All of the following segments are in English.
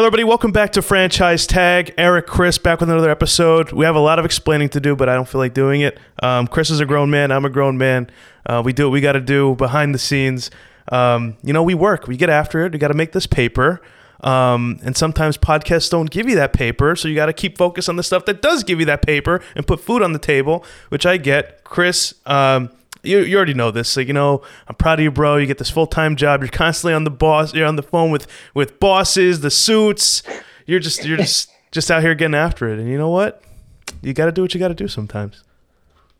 Hello, everybody. Welcome back to Franchise Tag. Eric, Chris, back with another episode. We have a lot of explaining to do, but I don't feel like doing it. Um, Chris is a grown man. I'm a grown man. Uh, we do what we got to do behind the scenes. Um, you know, we work. We get after it. We got to make this paper. Um, and sometimes podcasts don't give you that paper, so you got to keep focus on the stuff that does give you that paper and put food on the table, which I get. Chris, um, you, you already know this. Like, you know, I'm proud of you, bro. You get this full time job. You're constantly on the boss. You're on the phone with with bosses, the suits. You're just you're just just out here getting after it. And you know what? You got to do what you got to do sometimes.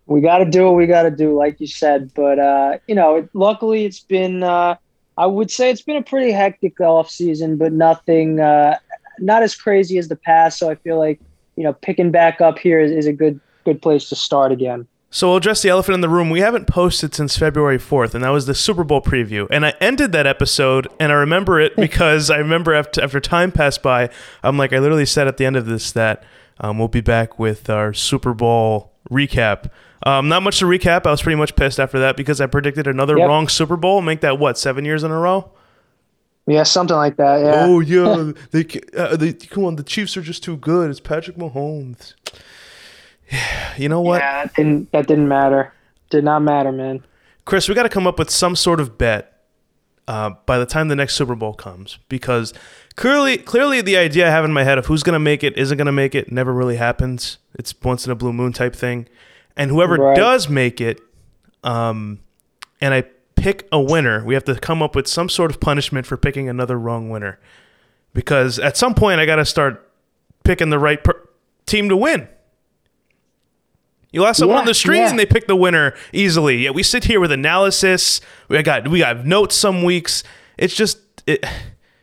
We got to do what we got to do, like you said. But uh, you know, it, luckily it's been. Uh, I would say it's been a pretty hectic off season, but nothing, uh, not as crazy as the past. So I feel like you know, picking back up here is, is a good good place to start again. So we'll address the elephant in the room. We haven't posted since February 4th, and that was the Super Bowl preview. And I ended that episode, and I remember it because I remember after, after time passed by, I'm like, I literally said at the end of this that um, we'll be back with our Super Bowl recap. Um, not much to recap. I was pretty much pissed after that because I predicted another Yep. wrong Super Bowl. Make that what seven years in a row? Yeah, something like that. Yeah. Oh yeah, they, uh, they come on. The Chiefs are just too good. It's Patrick Mahomes. You know what? Yeah, that didn't that didn't matter. Did not matter, man. Chris, we got to come up with some sort of bet uh, by the time the next Super Bowl comes because clearly, clearly, the idea I have in my head of who's going to make it, isn't going to make it, never really happens. It's once in a blue moon type thing, and whoever Right. does make it, um, and I pick a winner, we have to come up with some sort of punishment for picking another wrong winner, because at some point I got to start picking the right per- team to win. You ask someone Yeah, on the street yeah. and they pick the winner easily. Yeah, we sit here with analysis. We got we got notes some weeks. It's just it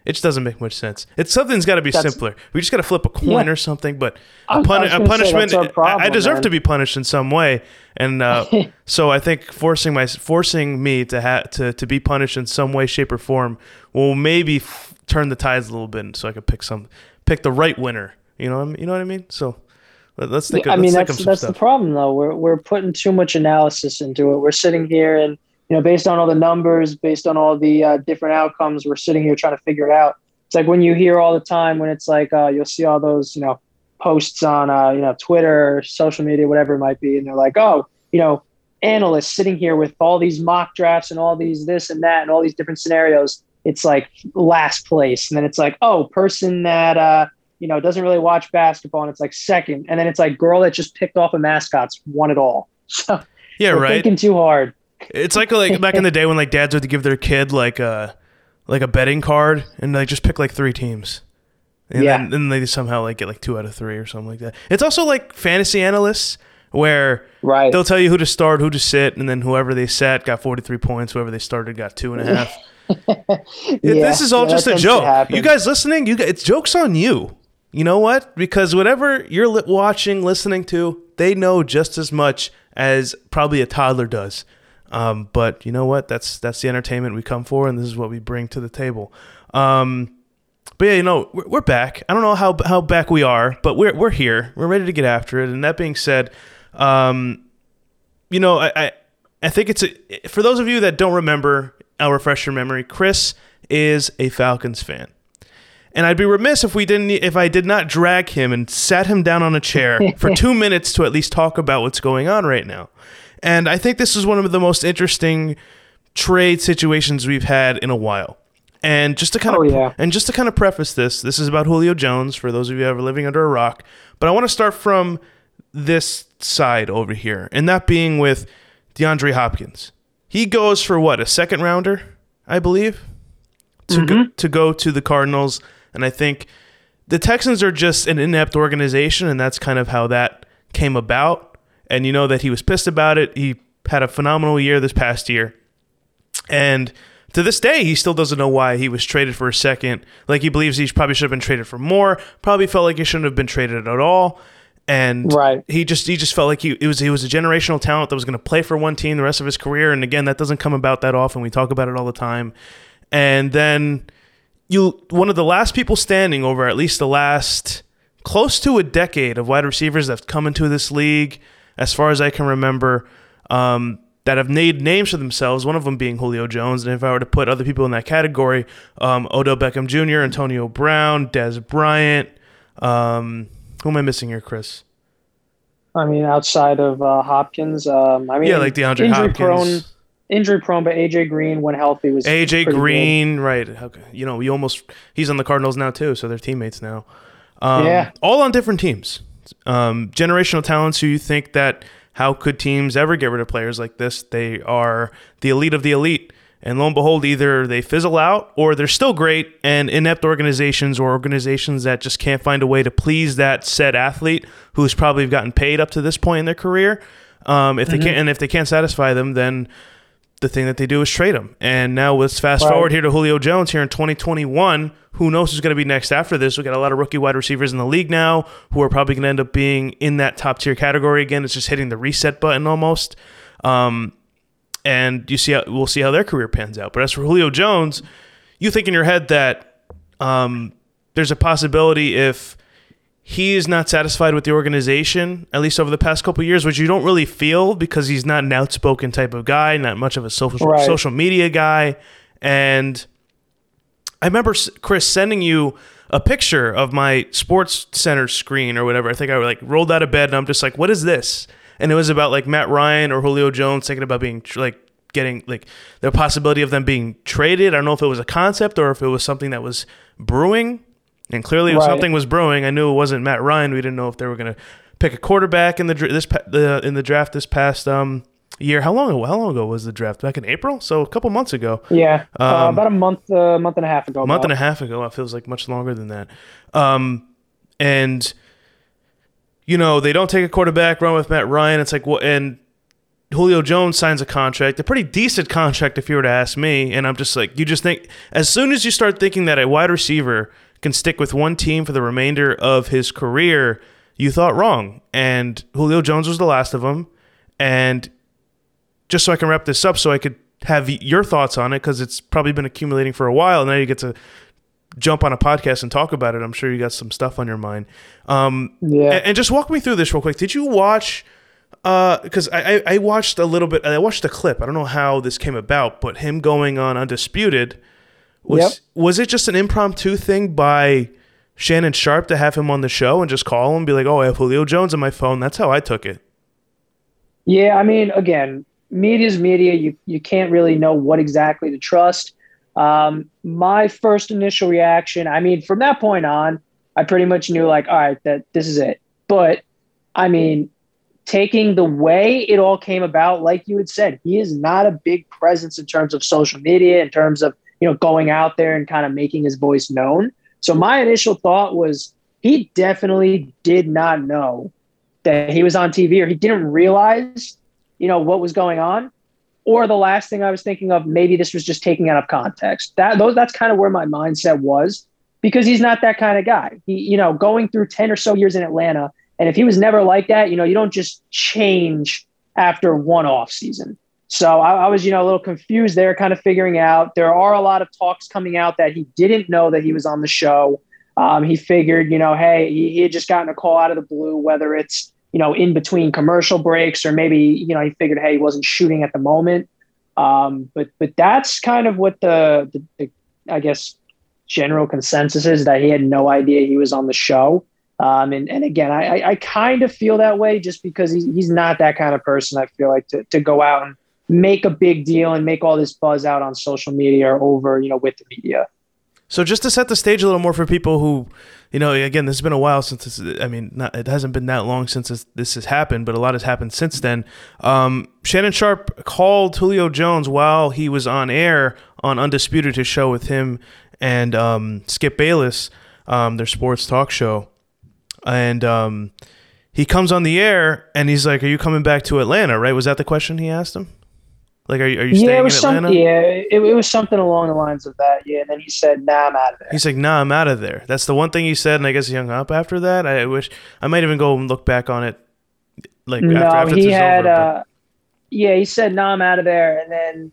it just doesn't make much sense. It's something's got to be That's- simpler. We just got to flip a coin Yeah. or something. But a, was- I puni- a punishment. problem, I deserve man. to be punished in some way, and uh, so I think forcing my forcing me to have to to be punished in some way, shape, or form will maybe f- turn the tides a little bit, so I could pick some pick the right winner. You know, what I mean- you know what I mean. So let- let's think. I of, mean, let's think that's that's the problem, though. We're we're putting too much analysis into it. We're sitting here, and you know, based on all the numbers, based on all the uh, different outcomes, we're sitting here trying to figure it out. It's like when you hear all the time when it's like uh, you'll see all those you know posts on uh, you know Twitter, social media, whatever it might be, and they're like, oh, you know, analysts sitting here with all these mock drafts and all these this and that and all these different scenarios. It's like last place, and then it's like, oh, person that uh, you know, doesn't really watch basketball and it's like second. And then it's like girl that just picked off a mascot's won it all. So Yeah, right. thinking too hard. It's like like back in the day when like dads would give their kid like a like a betting card and they just pick like three teams. And Yeah. then, then they somehow like get like two out of three or something like that. It's also like fantasy analysts where Right. they'll tell you who to start, who to sit, and then whoever they sat got forty three points. Whoever they started got two and a half. Yeah, this is all yeah, just a joke. You guys listening, you guys, it's jokes on you. You know what? Because whatever you're li- watching, listening to, they know just as much as probably a toddler does. Um, but you know what? That's that's the entertainment we come for, and this is what we bring to the table. Um, but yeah, you know, we're, we're back. I don't know how how back we are, but we're we're here. We're ready to get after it. And that being said, um, you know, I, I I think it's a, for those of you that don't remember, I'll refresh your memory. Chris is a Falcons fan. And I'd be remiss if we didn't if I did not drag him and sat him down on a chair for 2 minutes to at least talk about what's going on right now. And I think this is one of the most interesting trade situations we've had in a while. And just to kind Oh, of yeah. and just to kind of preface this, this is about Julio Jones for those of you ever living under a rock. But I want to start from this side over here, and that being with DeAndre Hopkins. He goes for what a second rounder, I believe, to go, mm-hmm. to go to the Cardinals, and I think the Texans are just an inept organization, and that's kind of how that came about. And you know that he was pissed about it. He had a phenomenal year this past year, and to this day, he still doesn't know why he was traded for a second. Like he believes he probably should have been traded for more. Probably felt like he shouldn't have been traded at all. And Right. he just he just felt like he it was he was a generational talent that was going to play for one team the rest of his career. And again, that doesn't come about that often. We talk about it all the time. And then you one of the last people standing over at least the last close to a decade of wide receivers that have come into this league, as far as I can remember. Um, that have made names for themselves. One of them being Julio Jones, and if I were to put other people in that category, um, Odell Beckham Jr., Antonio Brown, Dez Bryant. Um, who am I missing here, Chris? I mean, outside of uh, Hopkins, um, I mean, yeah, like DeAndre Hopkins. prone, injury prone, but AJ Green, when healthy, was AJ pretty good. Green, right? Okay. You know, you almost he's on the Cardinals now too, so they're teammates now. Um, Yeah. all on different teams. Um, generational talents who you think that how could teams ever get rid of players like this? They are the elite of the elite. And lo and behold, either they fizzle out or they're still great and inept organizations or organizations that just can't find a way to please that said athlete who's probably gotten paid up to this point in their career. Um, if they can't, and if they can't satisfy them, then the thing that they do is trade him. And now let's fast Right. forward here to Julio Jones here in 2021. Who knows who's going to be next after this? We got a lot of rookie wide receivers in the league now who are probably going to end up being in that top tier category again. It's just hitting the reset button almost. Um, and you see, how, we'll see how their career pans out. But as for Julio Jones, you think in your head that um, there's a possibility if he is not satisfied with the organization, at least over the past couple of years, which you don't really feel because he's not an outspoken type of guy, not much of a social Right. social media guy. And I remember Chris sending you a picture of my SportsCenter screen or whatever. I think I like rolled out of bed and I'm just like, what is this? And it was about like Matt Ryan or Julio Jones thinking about being like getting like the possibility of them being traded. I don't know if it was a concept or if it was something that was brewing. And clearly, Right. something was brewing, I knew it wasn't Matt Ryan. We didn't know if they were going to pick a quarterback in the this the in the draft this past um year. How long how long ago was the draft? Back in April, so a couple months ago. Yeah, uh, Um, about a month, uh, month and a half ago. a month and a half ago. It feels like much longer than that. Um, and you know they don't take a quarterback, run with Matt Ryan. It's like what and Julio Jones signs a contract, a pretty decent contract if you were to ask me. And I'm just like, you just think as soon as you start thinking that a wide receiver can stick with one team for the remainder of his career, you thought wrong. And Julio Jones was the last of them. And just so I can wrap this up, so I could have your thoughts on it, because it's probably been accumulating for a while. And now you get to jump on a podcast and talk about it. I'm sure you got some stuff on your mind. Um, Yeah. and, and just walk me through this real quick. Did you watch? Because I, I I watched a little bit. I watched the clip. I don't know how this came about, but him going on undisputed was Yep. was it just an impromptu thing by Shannon Sharpe to have him on the show and just call him and be like, "Oh, I have Julio Jones on my phone." That's how I took it. Yeah, I mean, again, media's media. You you can't really know what exactly to trust. Um, my first initial reaction, I mean, from that point on, I pretty much knew like, all right, that this is it. But I mean, taking the way it all came about, like you had said, he is not a big presence in terms of social media, in terms of you know going out there and kind of making his voice known. So my initial thought was he definitely did not know that he was on TV or he didn't realize, you know, what was going on. Or the last thing I was thinking of, maybe this was just taking out of context. That those that's kind of where my mindset was because he's not that kind of guy. He, you know, going through 10 or so years in Atlanta, and if he was never like that, you know, you don't just change after one off season. So I, I was, you know, a little confused there, kind of figuring out. There are a lot of talks coming out that he didn't know that he was on the show. Um, he figured, you know, hey, he, he had just gotten a call out of the blue, whether it's, you know, in between commercial breaks or maybe, you know, he figured, hey, he wasn't shooting at the moment. Um, but but that's kind of what the, the, the I guess general consensus is that he had no idea he was on the show. Um, and, and again, I, I, kind of feel that way just because he's, he's not that kind of person. I feel like to, to go out and make a big deal and make all this buzz out on social media or over, you know, with the media. So just to set the stage a little more for people who, you know, again, this has been a while since this. I mean, not, it hasn't been that long since this, this has happened, but a lot has happened since then. Um, Shannon Sharpe called Julio Jones while he was on air on Undisputed, his show with him and um, Skip Bayless, um, their sports talk show, and um, he comes on the air and he's like, "Are you coming back to Atlanta?" Right? Was that the question he asked him? Like, are you, are you staying yeah, it was in some, Atlanta? yeah, it, it was something along the lines of that. Yeah, and then he said, "Nah, I'm out of there." He's like, nah, I'm out of there. That's the one thing he said, and I guess he hung up after that. I wish I might even go and look back on it, like no, after, after he had. over. uh, yeah, he said, "Nah, I'm out of there," and then,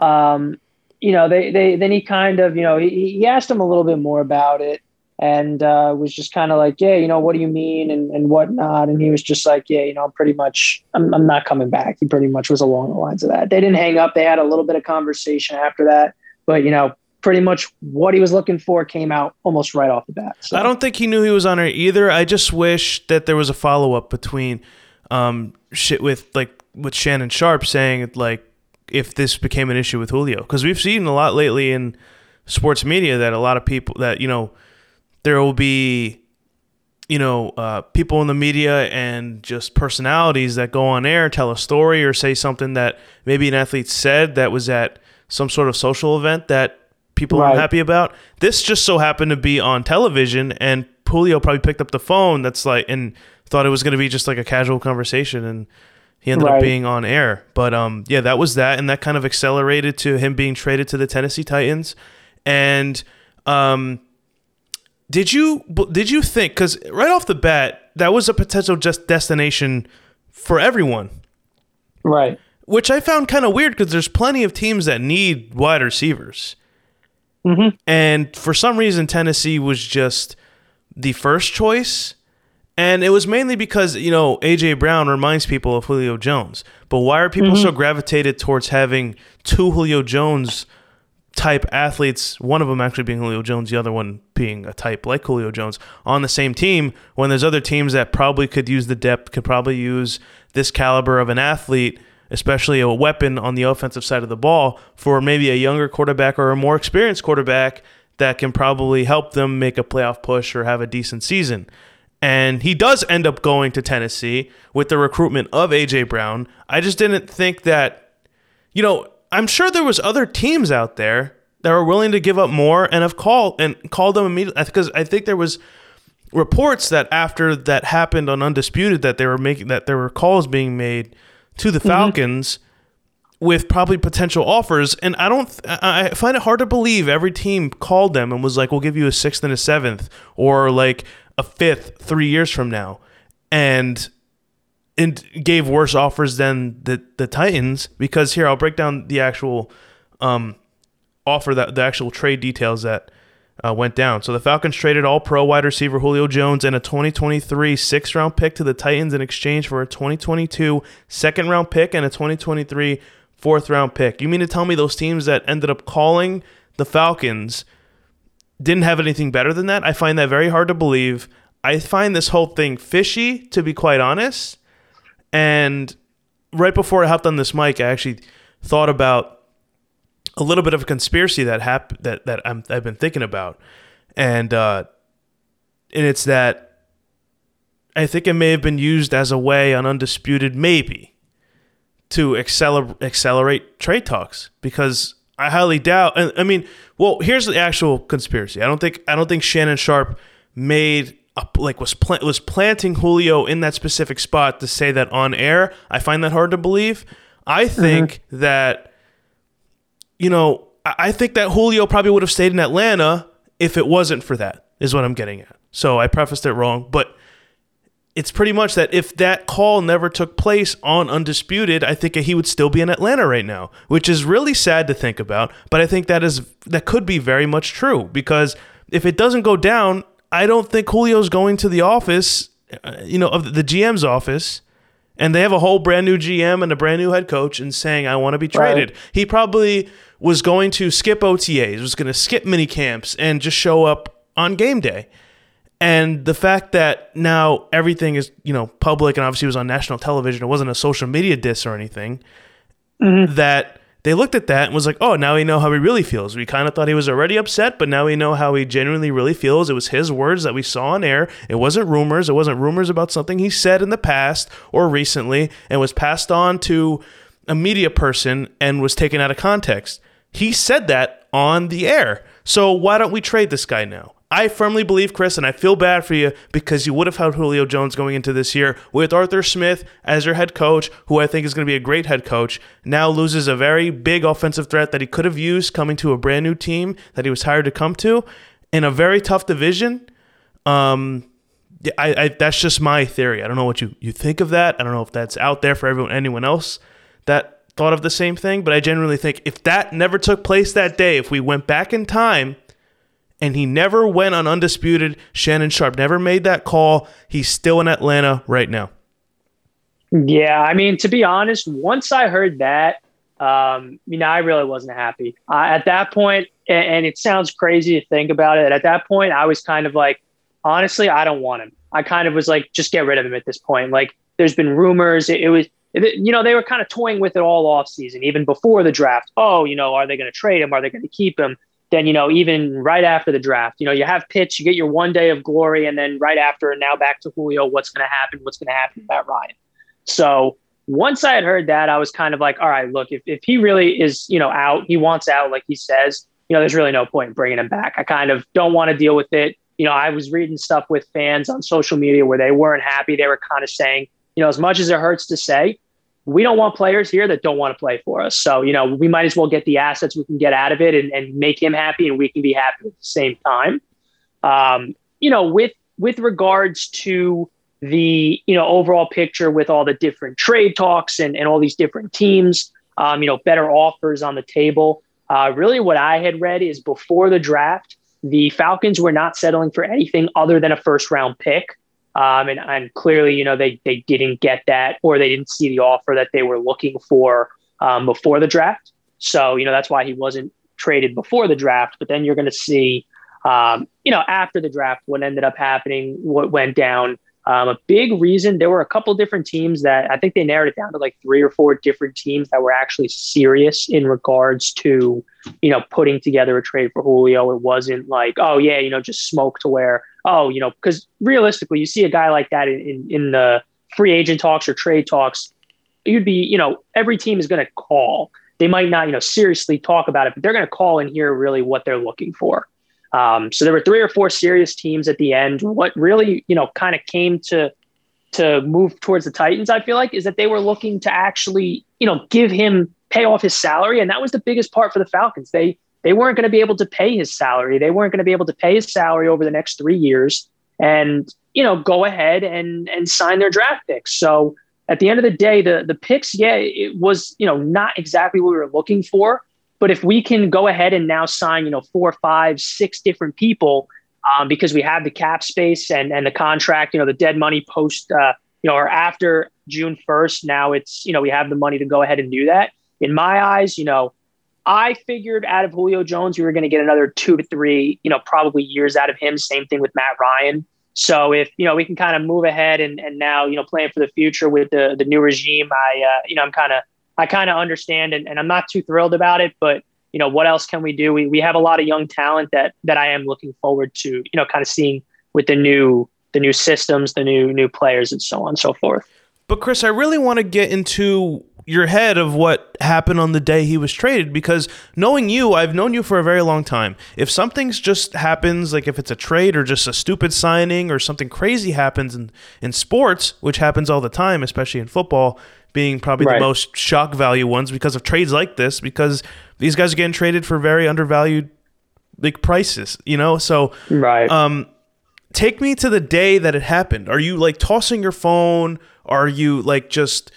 um, you know, they, they then he kind of, you know, he, he asked him a little bit more about it. And uh, was just kind of like, yeah, you know, what do you mean and, and whatnot. And he was just like, yeah, you know, I'm pretty much, I'm, I'm not coming back. He pretty much was along the lines of that. They didn't hang up. They had a little bit of conversation after that, but you know, pretty much what he was looking for came out almost right off the bat. So. I don't think he knew he was on air either. I just wish that there was a follow up between um, shit with like with Shannon Sharpe saying like if this became an issue with Julio because we've seen a lot lately in sports media that a lot of people that you know there will be you know uh, people in the media and just personalities that go on air tell a story or say something that maybe an athlete said that was at some sort of social event that people right. aren't happy about this just so happened to be on television and Julio probably picked up the phone that's like and thought it was going to be just like a casual conversation and he ended right. up being on air but um yeah that was that and that kind of accelerated to him being traded to the Tennessee Titans and um did you did you think because right off the bat that was a potential just destination for everyone, right? Which I found kind of weird because there's plenty of teams that need wide receivers, mm-hmm. and for some reason Tennessee was just the first choice. And it was mainly because, you know, AJ Brown reminds people of Julio Jones. But why are people mm-hmm. so gravitated towards having two Julio Jones type athletes, one of them actually being Julio Jones, the other one being a type like Julio Jones, on the same team when there's other teams that probably could use the depth, could probably use this caliber of an athlete, especially a weapon on the offensive side of the ball for maybe a younger quarterback or a more experienced quarterback that can probably help them make a playoff push or have a decent season. And he does end up going to Tennessee with the recruitment of AJ Brown. I just didn't think that, you know, I'm sure there was other teams out there that were willing to give up more and have called and called them immediately because I think there was reports that after that happened on Undisputed that they were making that there were calls being made to the mm-hmm. Falcons with probably potential offers and I don't I find it hard to believe every team called them and was like we'll give you a 6th and a 7th or like a 5th 3 years from now and and gave worse offers than the the Titans because here I'll break down the actual um, offer that the actual trade details that uh, went down. So the Falcons traded All Pro wide receiver Julio Jones and a 2023 sixth round pick to the Titans in exchange for a 2022 second round pick and a 2023 fourth round pick. You mean to tell me those teams that ended up calling the Falcons didn't have anything better than that? I find that very hard to believe. I find this whole thing fishy, to be quite honest. And right before I hopped on this mic, I actually thought about a little bit of a conspiracy that happened that that i have been thinking about, and uh, and it's that I think it may have been used as a way on undisputed maybe to accelerate accelerate trade talks because I highly doubt. I mean, well, here's the actual conspiracy. I don't think I don't think Shannon Sharpe made like was pl- was planting Julio in that specific spot to say that on air. I find that hard to believe. I mm-hmm. think mm-hmm. that you know, I think that Julio probably would have stayed in Atlanta if it wasn't for that. Is what I'm getting at. So I prefaced it wrong, but it's pretty much that if that call never took place on Undisputed, I think he would still be in Atlanta right now, which is really sad to think about. But I think that is that could be very much true because if it doesn't go down, I don't think Julio's going to the office, uh, you know, of the GM's office, and they have a whole brand new GM and a brand new head coach and saying, I want to be traded. Right. He probably was going to skip OTAs, was going to skip mini camps and just show up on game day. And the fact that now everything is, you know, public and obviously was on national television, it wasn't a social media diss or anything, mm-hmm. that they looked at that and was like, oh, now we know how he really feels. We kind of thought he was already upset, but now we know how he genuinely really feels. It was his words that we saw on air. It wasn't rumors. It wasn't rumors about something he said in the past or recently and was passed on to a media person and was taken out of context. He said that on the air. So why don't we trade this guy now? I firmly believe, Chris, and I feel bad for you because you would have had Julio Jones going into this year with Arthur Smith as your head coach, who I think is going to be a great head coach. Now loses a very big offensive threat that he could have used coming to a brand new team that he was hired to come to in a very tough division. Um, I, I that's just my theory. I don't know what you, you think of that. I don't know if that's out there for everyone, anyone else that thought of the same thing, but I genuinely think if that never took place that day, if we went back in time and he never went on undisputed. Shannon Sharpe never made that call. He's still in Atlanta right now. Yeah, I mean, to be honest, once I heard that, um, you know, I really wasn't happy. Uh, at that point, and, and it sounds crazy to think about it, at that point, I was kind of like, honestly, I don't want him. I kind of was like, just get rid of him at this point. Like, there's been rumors. It, it was, it, you know, they were kind of toying with it all off season, even before the draft. Oh, you know, are they going to trade him? Are they going to keep him? Then, you know, even right after the draft, you know, you have pitch, you get your one day of glory, and then right after, and now back to Julio, what's going to happen? What's going to happen to Matt Ryan? So once I had heard that, I was kind of like, all right, look, if, if he really is, you know, out, he wants out, like he says, you know, there's really no point in bringing him back. I kind of don't want to deal with it. You know, I was reading stuff with fans on social media where they weren't happy. They were kind of saying, you know, as much as it hurts to say, we don't want players here that don't want to play for us. So, you know, we might as well get the assets we can get out of it and, and make him happy and we can be happy at the same time. Um, you know, with with regards to the you know overall picture with all the different trade talks and, and all these different teams um, you know better offers on the table uh, really what i had read is before the draft the falcons were not settling for anything other than a first round pick um, and, and clearly you know they, they didn't get that or they didn't see the offer that they were looking for um, before the draft. So you know that's why he wasn't traded before the draft. But then you're going to see um, you know after the draft what ended up happening what went down. Um, a big reason there were a couple different teams that I think they narrowed it down to like three or four different teams that were actually serious in regards to you know putting together a trade for Julio. It wasn't like oh yeah you know just smoke to where oh you know because realistically you see a guy like that in, in, in the free agent talks or trade talks you'd be you know every team is going to call they might not you know seriously talk about it but they're going to call and hear really what they're looking for um, so there were three or four serious teams at the end. What really, you know, kind of came to to move towards the Titans, I feel like, is that they were looking to actually, you know, give him pay off his salary, and that was the biggest part for the Falcons. They they weren't going to be able to pay his salary. They weren't going to be able to pay his salary over the next three years, and you know, go ahead and and sign their draft picks. So at the end of the day, the the picks, yeah, it was you know not exactly what we were looking for. But if we can go ahead and now sign, you know, four, five, six different people um, because we have the cap space and and the contract, you know, the dead money post, uh, you know, or after June first. Now it's you know we have the money to go ahead and do that. In my eyes, you know, I figured out of Julio Jones we were going to get another two to three, you know, probably years out of him. Same thing with Matt Ryan. So if you know we can kind of move ahead and and now you know plan for the future with the the new regime, I uh, you know I'm kind of I kind of understand and, and I'm not too thrilled about it, but you know, what else can we do? We, we have a lot of young talent that, that I am looking forward to, you know, kind of seeing with the new, the new systems, the new, new players and so on and so forth. But Chris, I really want to get into your head of what happened on the day he was traded because knowing you, I've known you for a very long time. If something's just happens, like if it's a trade or just a stupid signing or something crazy happens in, in sports, which happens all the time, especially in football, being probably right. the most shock value ones because of trades like this, because these guys are getting traded for very undervalued big prices, you know? So right. um take me to the day that it happened. Are you like tossing your phone? Are you like just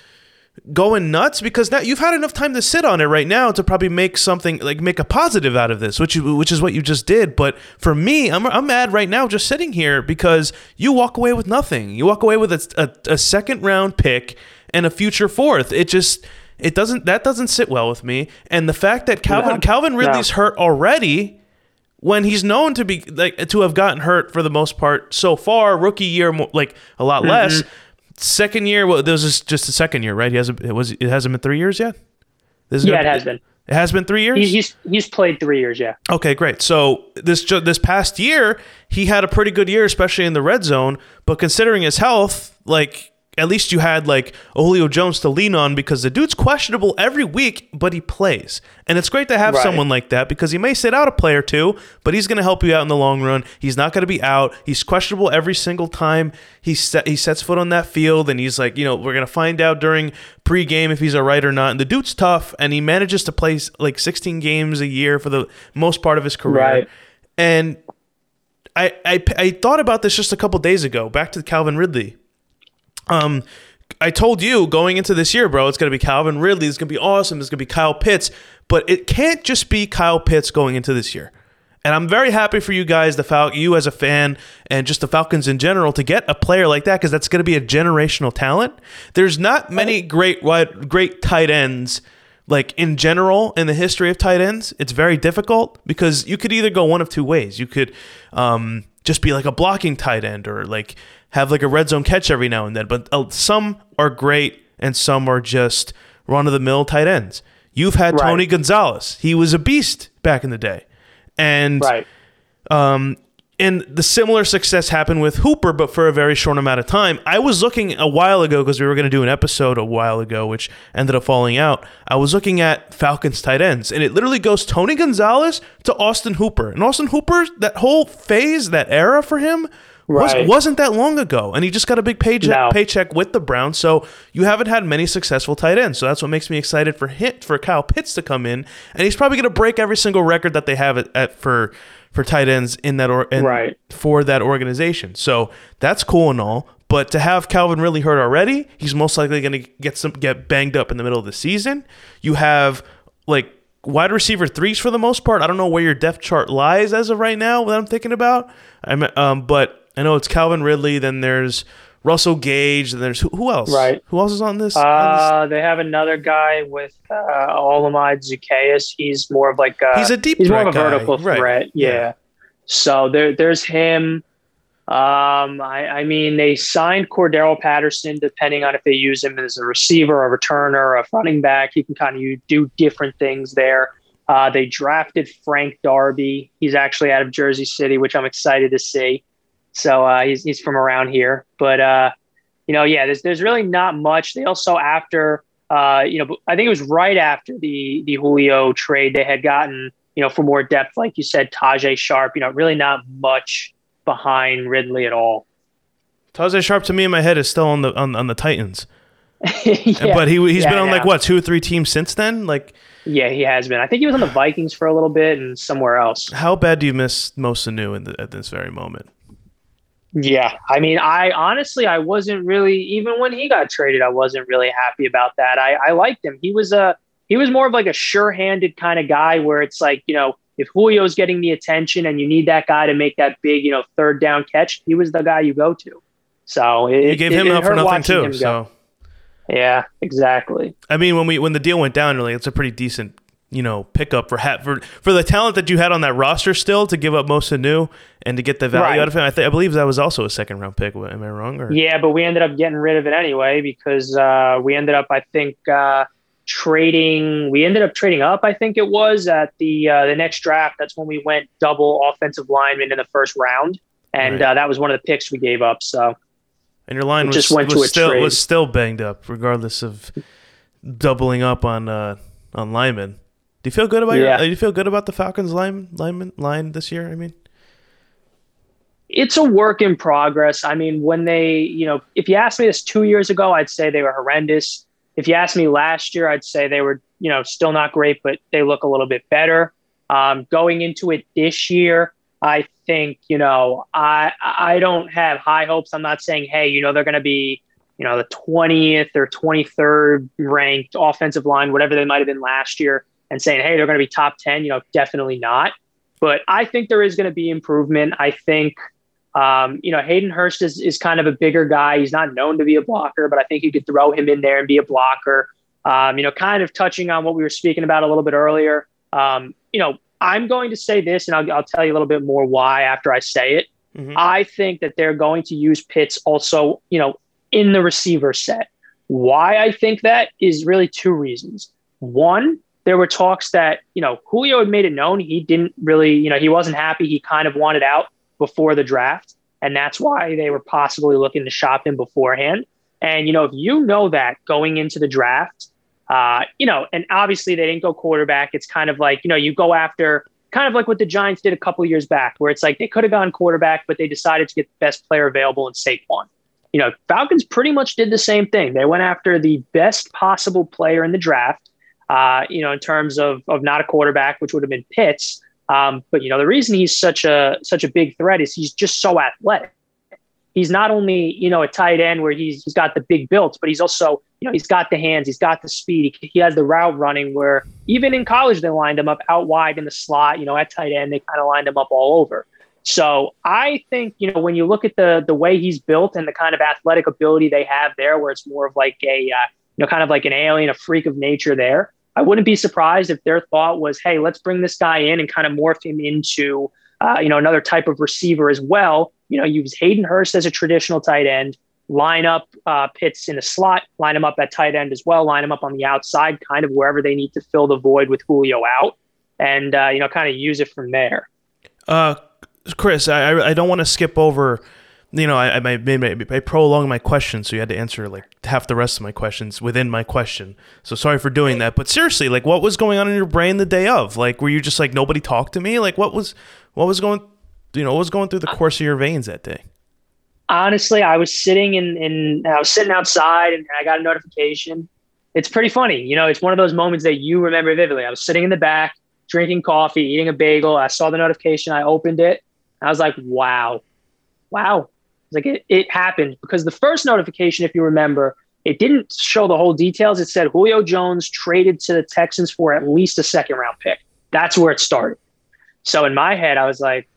going nuts because now you've had enough time to sit on it right now to probably make something like make a positive out of this which you, which is what you just did but for me I'm, I'm mad right now just sitting here because you walk away with nothing you walk away with a, a, a second round pick and a future fourth. It just it doesn't that doesn't sit well with me. And the fact that Calvin no. Calvin Ridley's no. hurt already when he's known to be like to have gotten hurt for the most part so far, rookie year like a lot mm-hmm. less. Second year, well, this is just a second year, right? He hasn't it was it hasn't been three years yet. This yeah, it has been. It has been three years. He's he's played three years. Yeah. Okay, great. So this this past year, he had a pretty good year, especially in the red zone. But considering his health, like at least you had like Julio Jones to lean on because the dude's questionable every week, but he plays. And it's great to have right. someone like that because he may sit out a play or two, but he's going to help you out in the long run. He's not going to be out. He's questionable every single time he set, he sets foot on that field, and he's like, you know, we're going to find out during pregame if he's all right or not. And the dude's tough, and he manages to play like 16 games a year for the most part of his career. Right. And I, I, I thought about this just a couple days ago, back to Calvin Ridley um, I told you going into this year, bro, it's going to be Calvin Ridley. It's going to be awesome. It's going to be Kyle Pitts. But it can't just be Kyle Pitts going into this year. And I'm very happy for you guys, the Fal- you as a fan, and just the Falcons in general, to get a player like that because that's going to be a generational talent. There's not many great wide, great tight ends like in general in the history of tight ends. It's very difficult because you could either go one of two ways. You could um, just be like a blocking tight end or like have like a red zone catch every now and then. But uh, some are great and some are just run of the mill tight ends. You've had Right. Tony Gonzalez. He was a beast back in the day. And Right. um, and the similar success happened with Hooper, but for a very short amount of time. I was looking a while ago because we were going to do an episode a while ago, which ended up falling out. I was looking at Falcons tight ends, and it literally goes Tony Gonzalez to Austin Hooper. And Austin Hooper, that whole phase, that era for him, was, Right. wasn't that long ago. And he just got a big paycheck, No. paycheck with the Browns. So you haven't had many successful tight ends. So that's what makes me excited for hit for Kyle Pitts to come in, and he's probably going to break every single record that they have at, at for for tight ends in that or Right. for that organization. So that's cool and all. But to have Calvin really hurt already, he's most likely going to get some get banged up in the middle of the season. You have like wide receiver threes for the most part. I don't know where your depth chart lies as of right now. What I'm thinking about, I'm, um, but I know it's Calvin Ridley. Then there's Russell Gage. Then there's who, who else? Right. Who else is on this? on Uh, they have another guy with uh, Olamide Zaccheaus. He's more of like a, He's a deep he's more of a threat guy. vertical Right. threat. Yeah. Yeah. So there, there's him. Um, I, I mean, they signed Cordarrelle Patterson. Depending on if they use him as a receiver, a returner, a running back, he can kind of do different things there. Uh, they drafted Frank Darby. He's actually out of Jersey City, which I'm excited to see. So uh, he's he's from around here, but uh, you know, yeah, there's there's really not much. They also after uh, you know, I think it was right after the the Julio trade, they had gotten you know for more depth, like you said, Tajae Sharpe. You know, really not much behind Ridley at all. Tajae Sharpe to me in my head is still on the on, on the Titans, yeah, but he he's Yeah, been on like what two or three teams since then. Like, yeah, he has been. I think he was on the Vikings for a little bit and somewhere else. how bad do you miss Mo Sanu in the, at this very moment? Yeah, I mean, I honestly, I wasn't really even when he got traded, I wasn't really happy about that. I, I liked him. He was a he was more of like a sure-handed kind of guy where it's like you know if Julio's getting the attention and you need that guy to make that big you know third down catch, he was the guy you go to. So it, You gave him it up for nothing too. So yeah, exactly. I mean, when we when the deal went down, really, it's a pretty decent you know pickup for ha- for for the talent that you had on that roster still to give up Mo Sanu and to get the value Right. out of him. I, th- I believe that was also a second round pick. Am I wrong? Or? Yeah, but we ended up getting rid of it anyway because uh, we ended up, I think, uh, trading. We ended up trading up. I think it was at the uh, the next draft. That's when we went double offensive lineman in the first round, and Right. uh, that was one of the picks we gave up. So And your line It was, just went was to a still trade. was still banged up, regardless of doubling up on uh, on linemen. Do you feel good about Yeah. your, do you feel good about the Falcons line lineman line this year? I mean, it's a work in progress. I mean, when they, you know, if you asked me this two years ago, I'd say they were horrendous. If you asked me last year, I'd say they were, you know, still not great, but they look a little bit better. Um, going into it this year, I think, you know, I I don't have high hopes. I'm not saying, hey, you know, they're going to be, you know, the 20th or 23rd ranked offensive line, whatever they might have been last year, and saying, hey, they're going to be top 10. You know, definitely not. But I think there is going to be improvement. I think um, you know, Hayden Hurst is, is kind of a bigger guy. He's not known to be a blocker, but I think you could throw him in there and be a blocker. Um, you know, kind of touching on what we were speaking about a little bit earlier. Um, you know, I'm going to say this, and I'll, I'll tell you a little bit more why after I say it. Mhm. I think that they're going to use Pitts also, you know, in the receiver set. Why I think that is really two reasons. One, there were talks that, you know, Julio had made it known he didn't really, you know, he wasn't happy. He kind of wanted out before the draft. And that's why they were possibly looking to shop him beforehand. And, you know, if you know that going into the draft, uh, you know, and obviously they didn't go quarterback. It's kind of like, you know, you go after kind of like what the Giants did a couple years back, where it's like they could have gone quarterback, but they decided to get the best player available in Saquon. You know, Falcons pretty much did the same thing. They went after the best possible player in the draft, uh, you know, in terms of, of not a quarterback, which would have been Pitts. Um, but you know, the reason he's such a such a big threat is he's just so athletic. He's not only you know a tight end where he's he's got the big build, but he's also you know, he's got the hands, he's got the speed, he, he has the route running where even in college they lined him up out wide in the slot, you know, at tight end, they kind of lined him up all over. So I think, you know, when you look at the the way he's built and the kind of athletic ability they have there, where it's more of like a, uh, you know, kind of like an alien, a freak of nature there, I wouldn't be surprised if their thought was, hey, let's bring this guy in and kind of morph him into, uh, you know, another type of receiver as well. You know, use Hayden Hurst as a traditional tight end, line up uh, Pitts in a slot, line him up at tight end as well, line him up on the outside, kind of wherever they need to fill the void with Julio out, and uh, you know, kind of use it from there. Uh, Chris, I I don't want to skip over. You know, I I, I, I prolonged my question, so you had to answer like half the rest of my questions within my question. So sorry for doing that. But seriously, like, what was going on in your brain the day of? Like, were you just like nobody talked to me? Like, what was what was going, you know, what was going through the uh, course of your veins that day? honestly, I was sitting in, in I was sitting outside and I got a notification. It's pretty funny. You know, it's one of those moments that you remember vividly. I was sitting in the back, drinking coffee, eating a bagel. I saw the notification. I opened it. I was like, wow, wow. Like it, it happened because the first notification, if you remember, it didn't show the whole details. It said Julio Jones traded to the Texans for at least a second round pick. That's where it started. So in my head, I was like,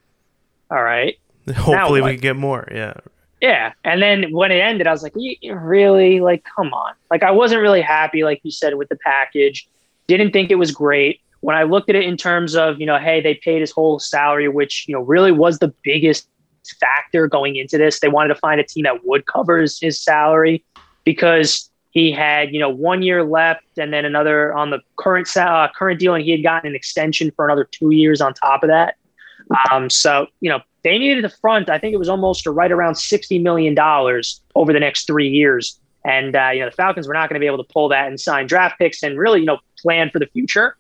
all right. Hopefully we get more. Yeah. Yeah. And then when it ended, I was like, really? Like, come on. Like, I wasn't really happy, like you said, with the package. Didn't think it was great. When I looked at it in terms of, you know, hey, they paid his whole salary, which, you know, really was the biggest factor going into this. They wanted to find a team that would cover his, his salary because he had, you know, one year left and then another on the current uh, current deal, and he had gotten an extension for another two years on top of that. Um, so, you know, they needed the front. I think it was almost right around $60 million over the next three years. And, uh, you know, the Falcons were not going to be able to pull that and sign draft picks and really, you know, plan for the future.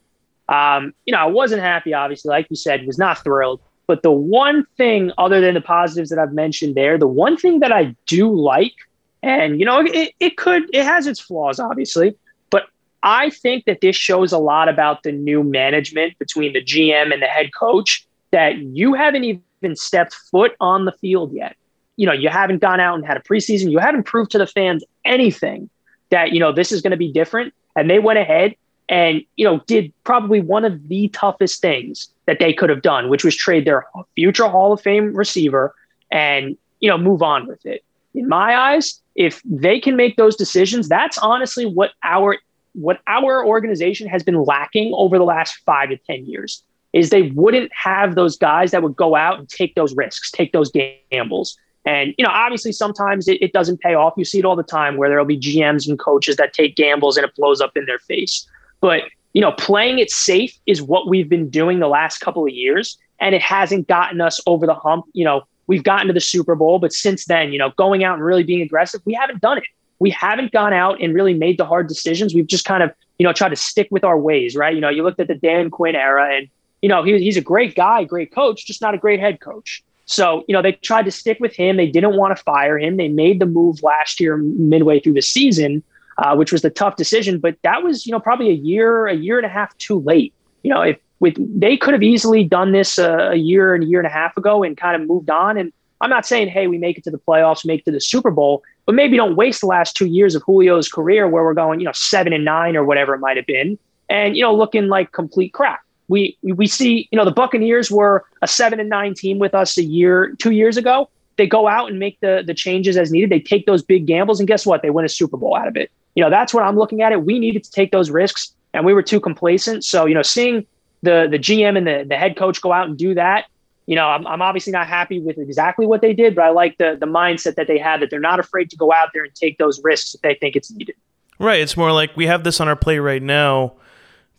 Um, you know, I wasn't happy, obviously, like you said, was not thrilled. But the one thing, other than the positives that I've mentioned there, the one thing that I do like, and, you know, it, it could, it has its flaws, obviously, but I think that this shows a lot about the new management between the GM and the head coach that you haven't even stepped foot on the field yet. You know, you haven't gone out and had a preseason. You haven't proved to the fans anything that, you know, this is going to be different. And they went ahead and, you know, did probably one of the toughest things that they could have done, which was trade their future Hall of Fame receiver and, you know, move on with it. In my eyes, if they can make those decisions, that's honestly what our what our organization has been lacking over the last five to 10 years is they wouldn't have those guys that would go out and take those risks, take those gambles. And, you know, obviously sometimes it, it, doesn't pay off. You see it all the time where there'll be GMs and coaches that take gambles and it blows up in their face. But, you know, playing it safe is what we've been doing the last couple of years. And it hasn't gotten us over the hump. You know, we've gotten to the Super Bowl, but since then, you know, going out and really being aggressive, we haven't done it. We haven't gone out and really made the hard decisions. We've just kind of, you know, tried to stick with our ways, right? You know, you looked at the Dan Quinn era and, you know, he, he's a great guy, great coach, just not a great head coach. So, you know, they tried to stick with him. They didn't want to fire him. They made the move last year, midway through the season, uh, which was the tough decision. But that was, you know, probably a year, a year and a half too late. You know, if with they could have easily done this uh, a year and a year and a half ago and kind of moved on. And I'm not saying, hey, we make it to the playoffs, make it to the Super Bowl, but maybe don't waste the last two years of Julio's career where we're going, you know, seven and nine or whatever it might have been, and you know, looking like complete crap we we see you know the Buccaneers were a seven and nine team with us a year two years ago. They go out and make the the changes as needed. They take those big gambles, and guess what? They win a Super Bowl out of it. You know that's what I'm looking at it. We needed to take those risks, and we were too complacent. So you know, seeing the the GM and the the head coach go out and do that. You know, I'm, I'm obviously not happy with exactly what they did, but I like the the mindset that they had that they're not afraid to go out there and take those risks if they think it's needed. Right. It's more like we have this on our plate right now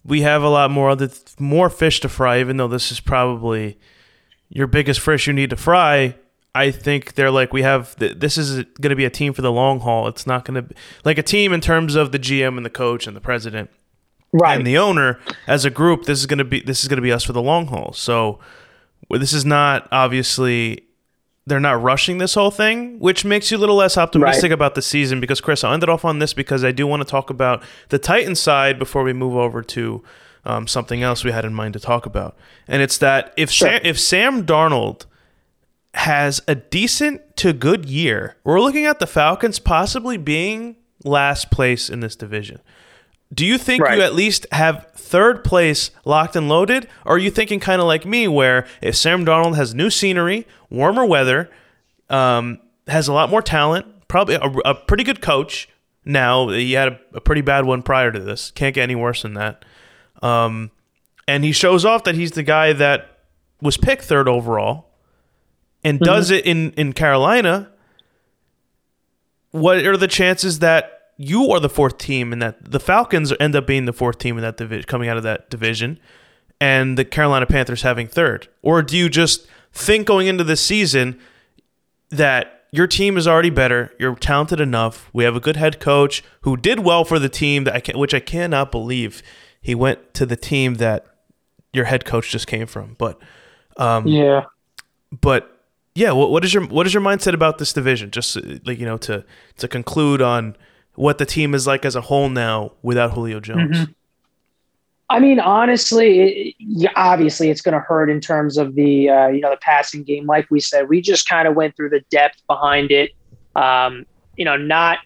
we have a lot more other more fish to fry. Even though this is probably your biggest fish you need to fry, I think they're like we have. This is going to be a team for the long haul. It's not going to be like a team in terms of the GM and the coach and the president, right? And the owner as a group. This is going to be this is going to be us for the long haul. So this is not obviously they're not rushing this whole thing, which makes you a little less optimistic right. about the season. Because Chris, I'll end it off on this because I do want to talk about the Titan side before we move over to um, something else we had in mind to talk about, and it's that if sure. Sam, if Sam Darnold has a decent to good year, we're looking at the Falcons possibly being last place in this division. Do you think Right. you at least have third place locked and loaded? Or are you thinking kind of like me, where if Sam Darnold has new scenery, warmer weather, um, has a lot more talent, probably a, a pretty good coach now, he had a, a pretty bad one prior to this, can't get any worse than that. Um, and he shows off that he's the guy that was picked third overall and does it in, in Carolina. What are the chances that you are the fourth team and that the Falcons end up being the fourth team in that division coming out of that division and the Carolina Panthers having third? Or do you just think going into this season that your team is already better, you're talented enough, we have a good head coach who did well for the team that I can, which I cannot believe he went to the team that your head coach just came from. But um, Yeah. but yeah, what, what is your what is your mindset about this division? Just uh, like you know to to conclude on what the team is like as a whole now without Julio Jones. Mhm. I mean, honestly, it, obviously, it's going to hurt in terms of the uh, you know the passing game. Like we said, we just kind of went through the depth behind it. Um, you know, not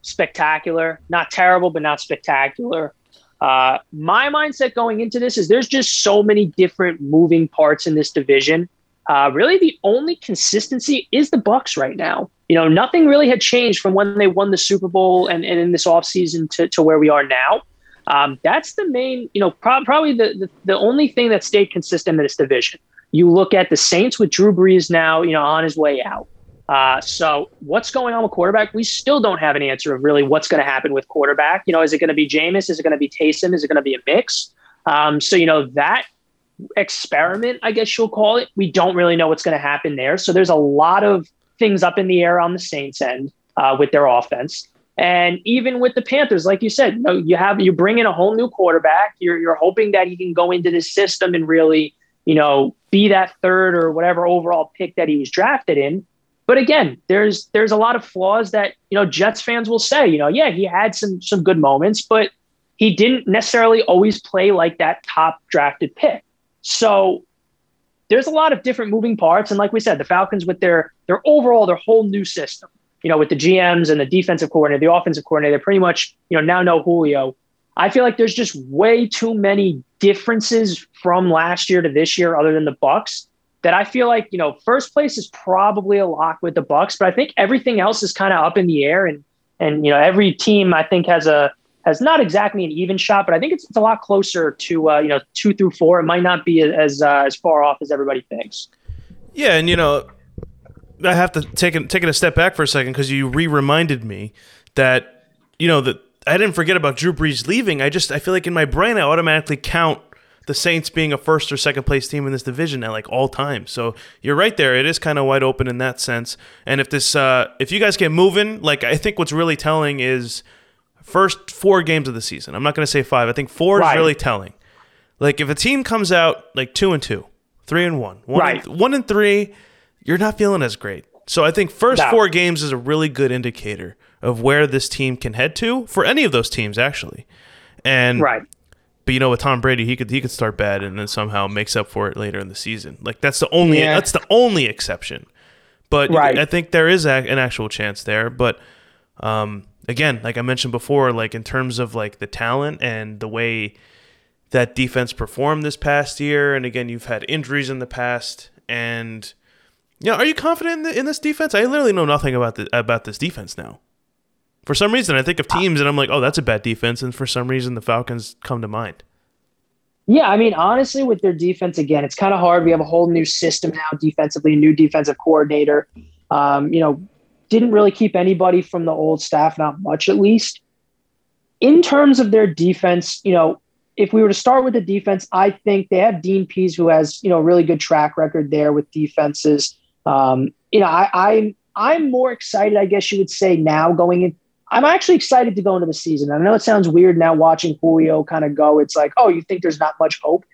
spectacular, not terrible, but not spectacular. Uh, my mindset going into this is there's just so many different moving parts in this division. Uh, really, the only consistency is the Bucks right now. You know, nothing really had changed from when they won the Super Bowl and, and in this offseason to, to where we are now. Um, that's the main, you know, prob- probably the, the the only thing that stayed consistent in this division. You look at the Saints with Drew Brees now, you know, on his way out. Uh, so what's going on with quarterback? We still don't have an answer of really what's going to happen with quarterback. You know, is it going to be Jameis? Is it going to be Taysom? Is it going to be a mix? Um, so you know that experiment, I guess you'll call it. We don't really know what's going to happen there. So there's a lot of things up in the air on the Saints end uh, with their offense. And even with the Panthers, like you said, you, know, you have you bring in a whole new quarterback. You're you're hoping that he can go into this system and really, you know, be that third or whatever overall pick that he was drafted in. But again, there's there's a lot of flaws that you know Jets fans will say. You know, yeah, he had some some good moments, but he didn't necessarily always play like that top drafted pick. So there's a lot of different moving parts, and like we said, the Falcons with their their overall their whole new system you know, with the GMs and the defensive coordinator, the offensive coordinator, they pretty much, you know, now know Julio. I feel like there's just way too many differences from last year to this year, other than the Bucks, that I feel like, you know, first place is probably a lock with the Bucks, but I think everything else is kind of up in the air. And and you know, every team I think has a has not exactly an even shot, but I think it's, it's a lot closer to uh, you know two through four. It might not be as uh, as far off as everybody thinks. Yeah, and you know, I have to take it take it a step back for a second because you re reminded me that you know that I didn't forget about Drew Brees leaving. I just I feel like in my brain I automatically count the Saints being a first or second place team in this division at like all time. So you're right there. It is kind of wide open in that sense. And if this uh if you guys get moving, like I think what's really telling is first four games of the season. I'm not going to say five. I think four Right. is really telling. Like if a team comes out like two and two, three and one, one, Right. and, one and three, you're not feeling as great. So I think first No. four games is a really good indicator of where this team can head to for any of those teams actually. And Right. but you know, with Tom Brady, he could he could start bad and then somehow makes up for it later in the season. Like that's the only Yeah. that's the only exception. But Right. I think there is a, an actual chance there. But um, again, like I mentioned before, like in terms of like the talent and the way that defense performed this past year, and again, you've had injuries in the past, and yeah, are you confident in, the, in this defense? I literally know nothing about the, about this defense now. For some reason, I think of teams and I'm like, oh, that's a bad defense, and for some reason, the Falcons come to mind. Yeah, I mean, honestly, with their defense, again, it's kind of hard. We have a whole new system now defensively, new defensive coordinator. Um, you know, didn't really keep anybody from the old staff, not much at least. In terms of their defense, you know, if we were to start with the defense, I think they have Dean Pees, who has you know really good track record there with defenses. Um, you know, I, I'm I'm more excited, I guess you would say, now going in. I'm actually excited to go into the season. I know it sounds weird now watching Julio kind of go. It's like, oh, you think there's not much hope?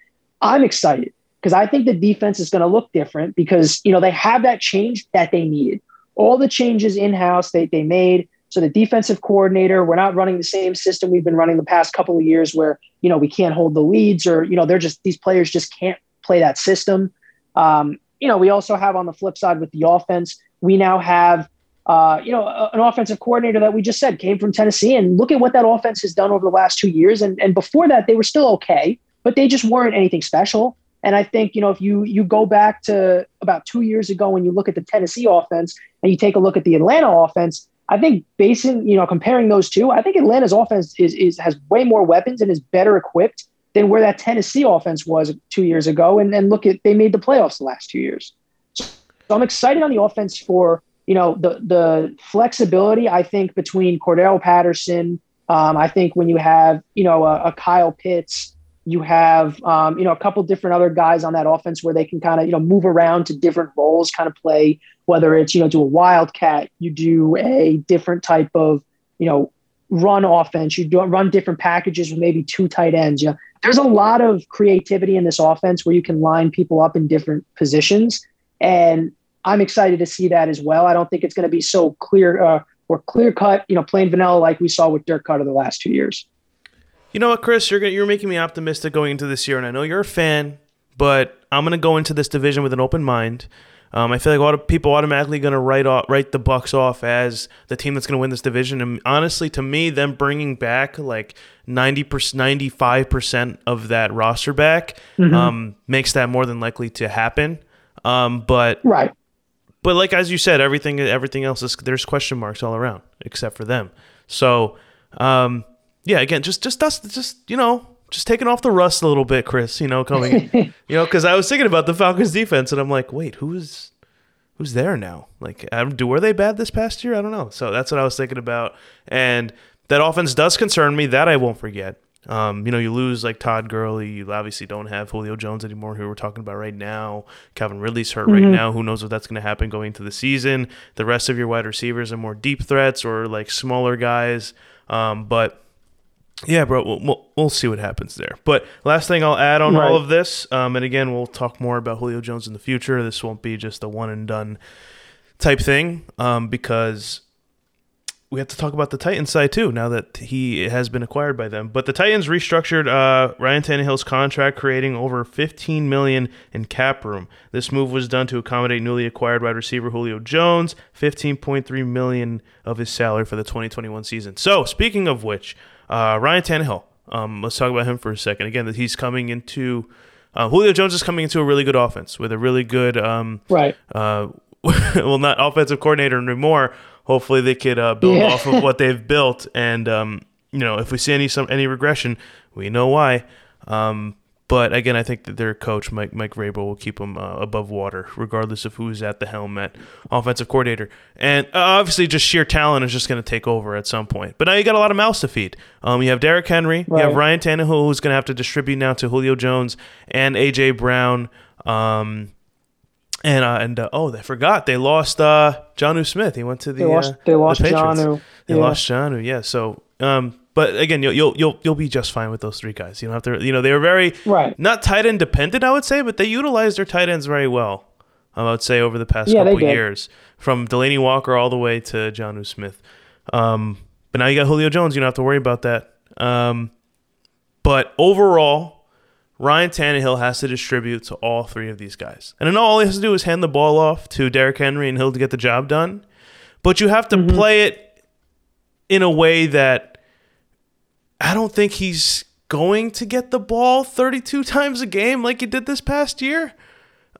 I'm excited because I think the defense is going to look different because you know they have that change that they needed. All the changes in house they they made. So the defensive coordinator, we're not running the same system we've been running the past couple of years, where you know we can't hold the leads or you know they're just these players just can't play that system. Um, you know, we also have on the flip side with the offense, we now have uh, you know, an offensive coordinator that we just said came from Tennessee, and look at what that offense has done over the last two years. And and before that, they were still okay, but they just weren't anything special. And I think you know if you you go back to about two years ago when you look at the Tennessee offense and you take a look at the Atlanta offense, I think basing you know comparing those two, I think Atlanta's offense is is has way more weapons and is better equipped than where that Tennessee offense was two years ago. And and look at they made the playoffs the last two years. So I'm excited on the offense for you know the the flexibility I think between Cordarrelle Patterson. Um, I think when you have you know a, a Kyle Pitts, you have um, you know a couple different other guys on that offense where they can kind of you know move around to different roles, kind of play whether it's you know do a wildcat, you do a different type of you know run offense, you do run different packages with maybe two tight ends. You know, there's a lot of creativity in this offense where you can line people up in different positions, and I'm excited to see that as well. I don't think it's going to be so clear uh, or clear cut, you know, plain vanilla like we saw with Dirk Koetter the last two years. You know what, Chris? You're you're making me optimistic going into this year, and I know you're a fan, but I'm going to go into this division with an open mind. Um, I feel like a lot of people automatically going to write off, write the Bucks off as the team that's going to win this division. And honestly, to me, them bringing back like 90 95 percent of that roster back mm-hmm. um, makes that more than likely to happen. Um, but right, but like as you said, everything everything else is there's question marks all around except for them. So um, yeah, again, just just us, just you know, just taking off the rust a little bit, Chris. You know, coming, you know, because I was thinking about the Falcons defense, and I'm like, wait, who's who's there now? Like, do were they bad this past year? I don't know. So that's what I was thinking about, and that offense does concern me. That I won't forget. Um, you know, you lose like Todd Gurley. You obviously don't have Julio Jones anymore, who we're talking about right now. Calvin Ridley's hurt mm-hmm. right now. Who knows what that's going to happen going into the season? The rest of your wide receivers are more deep threats or like smaller guys. Um, but yeah, bro, we'll, we'll, we'll, see what happens there. But last thing I'll add on right. all of this, um, and again, we'll talk more about Julio Jones in the future. This won't be just a one and done type thing um, because we have to talk about the Titans side too. Now that he has been acquired by them, but the Titans restructured uh, Ryan Tannehill's contract, creating over 15 million in cap room. This move was done to accommodate newly acquired wide receiver Julio Jones, 15.3 million of his salary for the 2021 season. So, speaking of which, uh, Ryan Tannehill. Um, let's talk about him for a second. Again, that he's coming into uh, Julio Jones is coming into a really good offense with a really good um, right. Uh, well, not offensive coordinator anymore hopefully they could uh, build yeah. off of what they've built. And um, you know, if we see any some any regression, we know why. Um, but again, I think that their coach Mike Mike Vrabel will keep them uh, above water, regardless of who's at the helm at offensive coordinator. And uh, obviously, just sheer talent is just going to take over at some point. But now you got a lot of mouths to feed. Um, you have Derrick Henry, right. you have Ryan Tannehill, who's going to have to distribute now to Julio Jones and AJ Brown. Um, and uh, and uh, oh, they forgot they lost uh, Jonnu Smith. He went to the they lost, uh, they lost the Jonnu. They yeah. lost Jonnu. Yeah. So, um, but again, you'll, you'll you'll you'll be just fine with those three guys. You don't have to. You know, they were very right. not tight end dependent, I would say, but they utilized their tight ends very well. I would say over the past yeah, couple years, from Delanie Walker all the way to Jonnu Smith. Um, but now you got Julio Jones. You don't have to worry about that. Um, but overall, Ryan Tannehill has to distribute to all three of these guys. And then all he has to do is hand the ball off to Derrick Henry and he'll get the job done. But you have to mm-hmm. play it in a way that I don't think he's going to get the ball 32 times a game like he did this past year.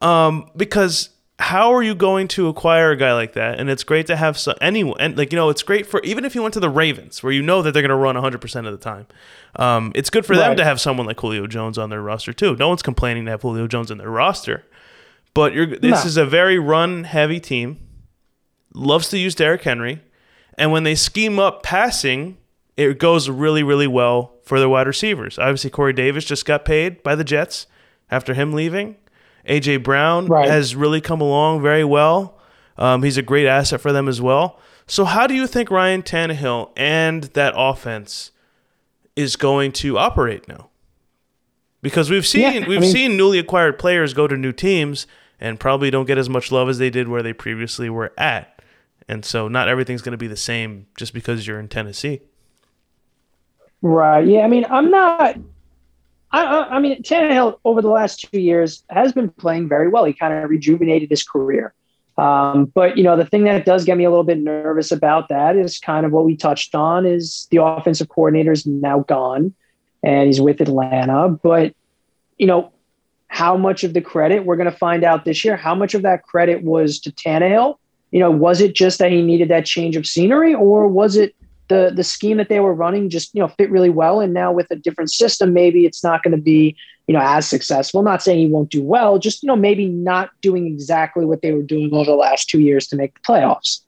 Um, because how are you going to acquire a guy like that? And it's great to have some, anyone, and like, you know, it's great for even if you went to the Ravens where you know that they're going to run 100% of the time. Um, it's good for right. them to have someone like Julio Jones on their roster too. No one's complaining to have Julio Jones in their roster. But you're, this is a very run heavy team, loves to use Derrick Henry. And when they scheme up passing, it goes really, really well for their wide receivers. Obviously, Corey Davis just got paid by the Jets after him leaving. AJ Brown right. has really come along very well. Um, he's a great asset for them as well. So, how do you think Ryan Tannehill and that offense is going to operate now? Because we've seen yeah, we've mean, seen newly acquired players go to new teams and probably don't get as much love as they did where they previously were at. And so, not everything's going to be the same just because you're in Tennessee. Right. Yeah. I mean, I'm not I, I, mean, Tannehill over the last two years has been playing very well. He kind of rejuvenated his career. Um, but you know, the thing that does get me a little bit nervous about that is kind of what we touched on is the offensive coordinator is now gone and he's with Atlanta. But you know, how much of the credit we're going to find out this year? How much of that credit was to Tannehill? You know, was it just that he needed that change of scenery, or was it the the scheme that they were running just you know fit really well? And now with a different system, maybe it's not going to be you know as successful. I'm not saying he won't do well, just you know maybe not doing exactly what they were doing over the last two years to make the playoffs.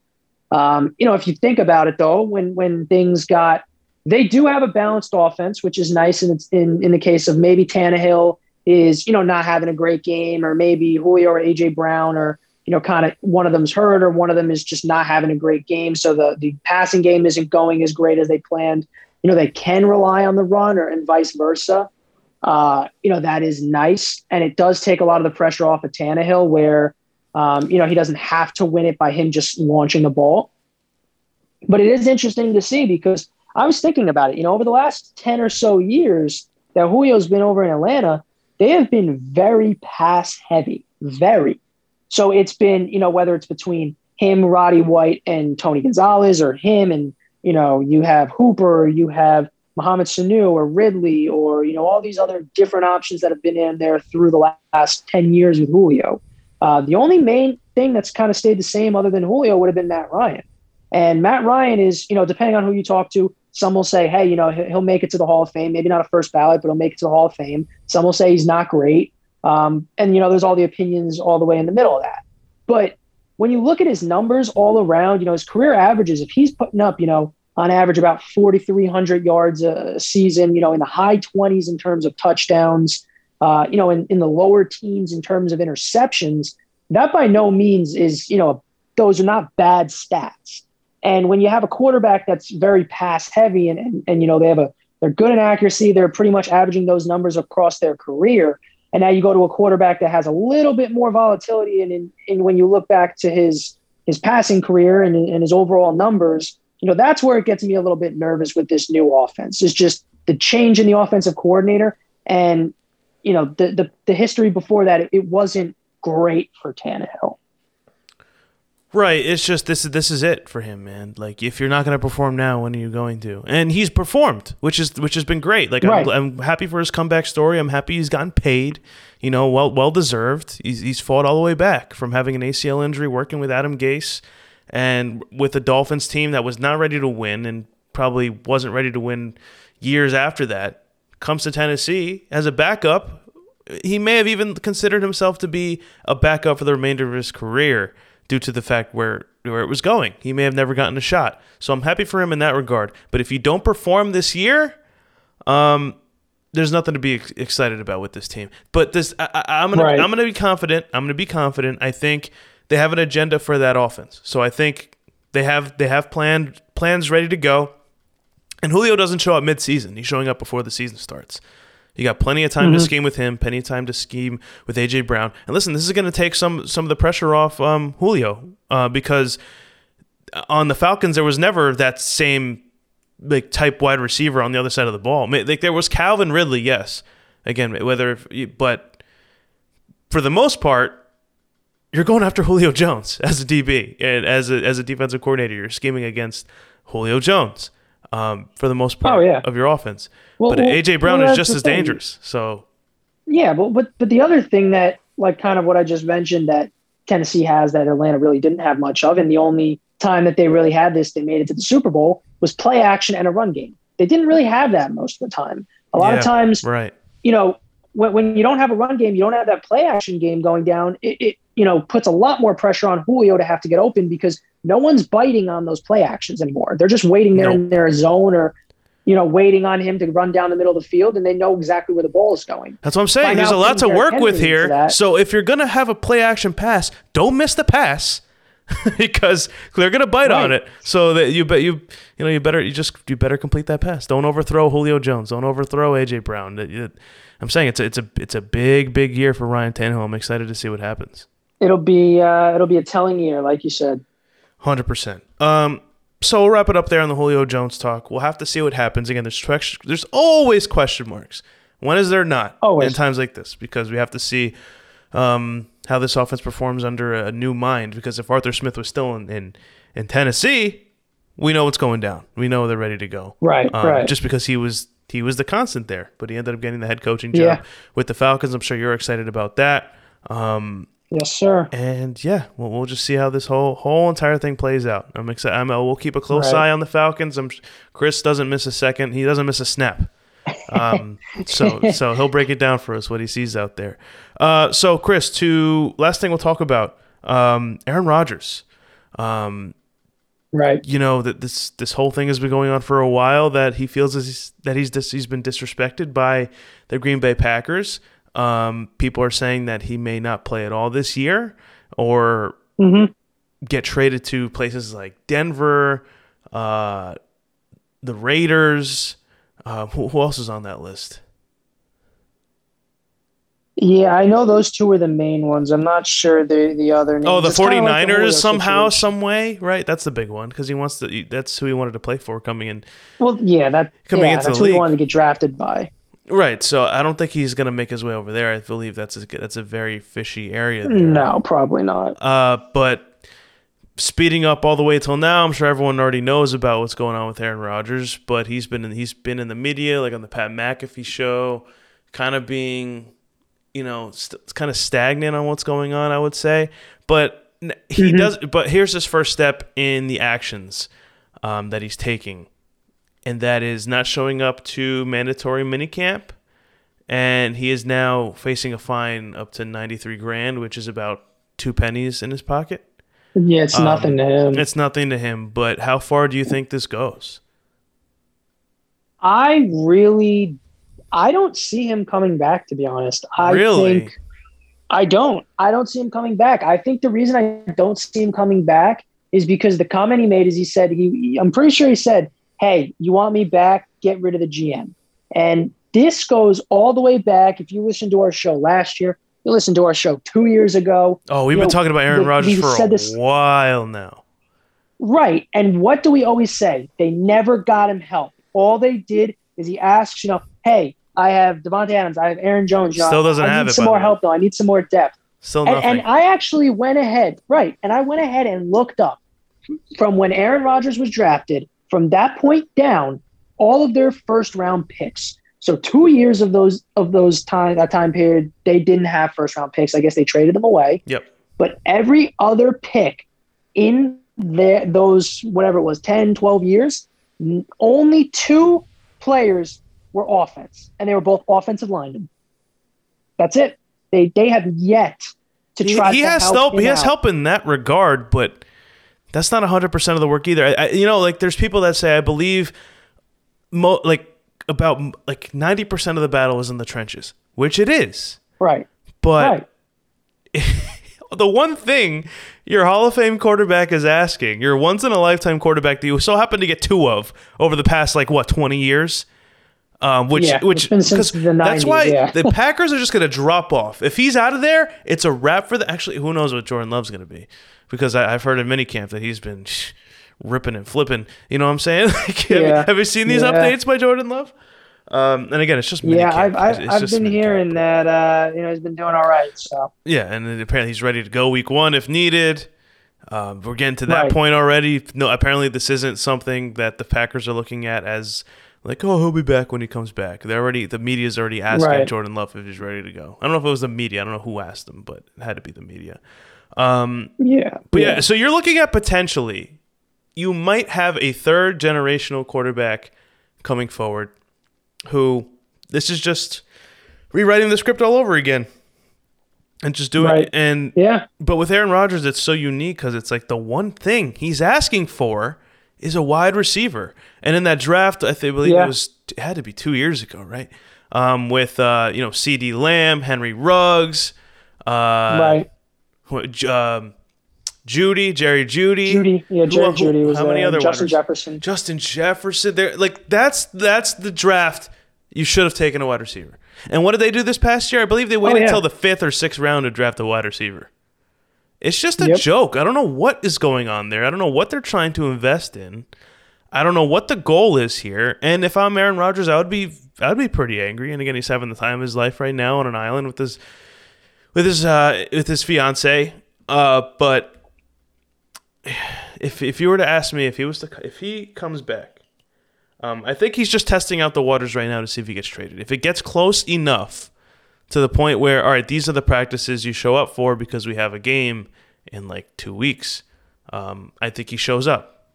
Um, you know, if you think about it though, when when things got they do have a balanced offense, which is nice. And it's in, in the case of maybe Tannehill is, you know, not having a great game, or maybe Julio or AJ Brown, or, you know, kind of one of them's hurt, or one of them is just not having a great game. So the, the passing game isn't going as great as they planned. You know, they can rely on the run or and vice versa. Uh, you know, that is nice. And it does take a lot of the pressure off of Tannehill where, um, you know, he doesn't have to win it by him just launching the ball. But it is interesting to see because I was thinking about it. You know, over the last 10 or so years that Julio's been over in Atlanta, they have been very pass heavy, very. So it's been, you know, whether it's between him, Roddy White, and Tony Gonzalez, or him and, you know, you have Hooper, you have Mohamed Sanu or Ridley, or, you know, all these other different options that have been in there through the last 10 years with Julio. Uh, the only main thing that's kind of stayed the same other than Julio would have been Matt Ryan. And Matt Ryan is, you know, depending on who you talk to, some will say, hey, you know, he'll make it to the Hall of Fame. Maybe not a first ballot, but he'll make it to the Hall of Fame. Some will say he's not great. Um, and, you know, there's all the opinions all the way in the middle of that. But when you look at his numbers all around, you know, his career averages, if he's putting up, you know, on average about 4,300 yards a season, you know, in the high 20s in terms of touchdowns, uh, you know, in, in the lower teens in terms of interceptions, that by no means is, you know, those are not bad stats. And when you have a quarterback that's very pass heavy and, and, and you know, they have a, they're good in accuracy, they're pretty much averaging those numbers across their career. And now you go to a quarterback that has a little bit more volatility. And, in, when you look back to his, his passing career and, and his overall numbers, you know, that's where it gets me a little bit nervous with this new offense is just the change in the offensive coordinator. And, you know, the, the, the history before that, it, it wasn't great for Tannehill. Right. It's just this is this is it for him, man. Like if you're not going to perform now, when are you going to? And he's performed, which is which has been great. Like right. I'm, I'm, happy for his comeback story. I'm happy he's gotten paid. You know, well well deserved. He's he's fought all the way back from having an ACL injury, working with Adam Gase, and with a Dolphins team that was not ready to win and probably wasn't ready to win years after that. Comes to Tennessee as a backup. He may have even considered himself to be a backup for the remainder of his career due to the fact where where it was going. He may have never gotten a shot. So I'm happy for him in that regard. But if you don't perform this year, um, there's nothing to be ex- excited about with this team. But this, I, am gonna, right. I'm gonna be confident. I'm gonna be confident. I think they have an agenda for that offense. So I think they have they have planned plans ready to go. And Julio doesn't show up mid-season. He's showing up before the season starts. You got plenty of time mm-hmm. to scheme with him, plenty of time to scheme with AJ Brown. And listen, this is going to take some some of the pressure off um, Julio uh, because on the Falcons there was never that same like type wide receiver on the other side of the ball. Like there was Calvin Ridley, yes. Again, whether but for the most part, you're going after Julio Jones as a DB and as a as a defensive coordinator. You're scheming against Julio Jones um, for the most part oh, yeah. of your offense. Well, but well, AJ Brown well, is just as thing. dangerous. So yeah, but but but the other thing that like kind of what I just mentioned that Tennessee has that Atlanta really didn't have much of, and the only time that they really had this, they made it to the Super Bowl, was play action and a run game. They didn't really have that most of the time. A lot yeah, of times, right? You know, when, when you don't have a run game, you don't have that play action game going down. It, it you know puts a lot more pressure on Julio to have to get open because no one's biting on those play actions anymore. They're just waiting there nope. in their zone or you know, waiting on him to run down the middle of the field, and they know exactly where the ball is going. That's what I'm saying. By There's a lot to work with here. So if you're gonna have a play action pass, don't miss the pass. because they're gonna bite right. on it. So that you bet you you know you better you just you better complete that pass. Don't overthrow Julio Jones. Don't overthrow AJ Brown. I'm saying it's a, it's a it's a big big year for Ryan Tannehill. I'm excited to see what happens. It'll be uh, it'll be a telling year, like you said. Hundred percent. Um, so we'll wrap it up there on the Julio Jones talk. We'll have to see what happens. Again, there's there's always question marks. When is there not? Always. In times like this, because we have to see um, how this offense performs under a new mind. Because if Arthur Smith was still in in, in Tennessee, we know what's going down. We know they're ready to go. Right, Um, right. Just because he was he was the constant there, but he ended up getting the head coaching job Yeah. with the Falcons. I'm sure you're excited about that. Um, yes, sir. and yeah, we'll, we'll just see how this whole whole entire thing plays out. I'm excited. I'm, uh, we'll keep a close Right. eye on the Falcons. I'm Chris doesn't miss a second. He doesn't miss a snap. Um, so so he'll break it down for us what he sees out there. Uh, so Chris, to last thing we'll talk about, um, Aaron Rodgers. Um, Right. you know that this this whole thing has been going on for a while. That he feels as he's, that he's dis, he's been disrespected by the Green Bay Packers. Um, people are saying that he may not play at all this year, or hmm get traded to places like Denver, uh, the Raiders. Uh, who, who else is on that list? Yeah, I know those two were the main ones. I'm not sure the the other names. Oh, the It's kinda like 49ers somehow, situation. some way, right? That's the big one because he wants to. That's who he wanted to play for coming in. Well, yeah, that Coming yeah, into that's the who he wanted to get drafted by. Right. So I don't think he's going to make his way over there. I believe that's a, that's a very fishy area. There. No, probably not. Uh, but speeding up all the way till now, I'm sure everyone already knows about what's going on with Aaron Rodgers. But he's been in, he's been in the media, like on the Pat McAfee show, kind of being, you know, st- kind of stagnant on what's going on. I would say, but he Mhm. does. But here's his first step in the actions um, that he's taking, and that is not showing up to mandatory minicamp. And he is now facing a fine up to 93 grand, which is about two pennies in his pocket. Yeah, it's Um, nothing to him. It's nothing to him, but how far do you think this goes? I really, I don't see him coming back. To be honest, I Really? think I don't. I don't see him coming back. I think the reason I don't see him coming back is because the comment he made is he said he. I'm pretty sure he said, "Hey, you want me back? Get rid of the GM." And this goes all the way back. If you listen to our show last year, you listened to our show two years ago. Oh, we've You been know, talking about Aaron Rodgers for said a this- while now. Right. And what do we always say? They never got him help. All they did is he asks, you know, hey, I have Davante Adams, I have Aaron Jones. You know, Still doesn't I have need it, some more help though. I need some more depth. Still And, nothing. and I actually went ahead, right? And I went ahead and looked up from when Aaron Rodgers was drafted, from that point down, all of their first round picks. So two years of those of those time that time period, they didn't have first round picks. I guess they traded them away yep. but every other pick in their, those whatever it was 10 12 years only two players were offense and they were both offensive linemen that's it they they have yet to He, try he to has help, He has out. help in that regard, but that's not 100% of the work either. I, I, you know, like there's people that say, I believe, mo- like about like 90% of the battle is in the trenches, which it is. right But right the one thing your Hall of Fame quarterback is asking, your once in a lifetime quarterback that you so happen to get two of over the past like what twenty years, um, which Yeah, which it's been since 'cause the that's why yeah. the Packers are just going to drop off. If he's out of there, it's a wrap for the. Actually, who knows what Jordan Love's going to be? Because I, I've heard in minicamp that he's been ripping and flipping. You know what I'm saying? Like, have, you, Yeah. have you seen these Yeah. updates by Jordan Love? Um, and again, it's just yeah i've i've, It's- it's I've been hearing that uh you know he's been doing all right so Yeah, and apparently he's ready to go week one if needed. Um, we're getting to that Right. point already. No, apparently this isn't something that the Packers are looking at as like, oh, he'll be back when he comes back. They're already the media's already asking Right. Jordan Love if he's ready to go. I don't know if it was the media. I don't know who asked him, but it had to be the media. Um, yeah but yeah, so you're looking at potentially you might have a third generational quarterback coming forward who this is just rewriting the script all over again and just doing Right. and yeah but with Aaron Rodgers, it's so unique because it's like the one thing he's asking for is a wide receiver. And in that draft, I think, believe Yeah. it was it had to be two years ago, right? Um, with uh, you know CeeDee Lamb, Henry Ruggs, uh, right um, Jeudy, Jerry Jeudy, jeudy yeah jerry who- jeudy was how many other wide justin jefferson Justin Jefferson. There, like that's that's the draft. You should have taken a wide receiver. And what did they do this past year? I believe they waited Oh, yeah. until the fifth or sixth round to draft a wide receiver. It's just a Yep. joke. I don't know what is going on there. I don't know what they're trying to invest in. I don't know what the goal is here. And if I'm Aaron Rodgers, I would be I'd be pretty angry. And again, he's having the time of his life right now on an island with his with his uh, with his fiance. Uh, but if if you were to ask me if he was to if he comes back, um, I think he's just testing out the waters right now to see if he gets traded. If it gets close enough to the point where all right, these are the practices you show up for because we have a game in like two weeks. Um, I think he shows up.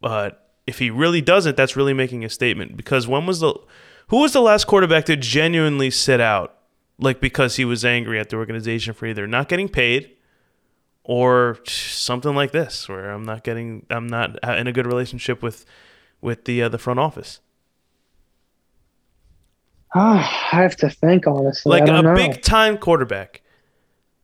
But if he really doesn't, that's really making a statement. Because when was the who was the last quarterback to genuinely sit out, like because he was angry at the organization for either not getting paid or something like this, where I'm not getting, I'm not in a good relationship with with the uh, the front office. Oh, I have to think honestly. Like a know. big time quarterback,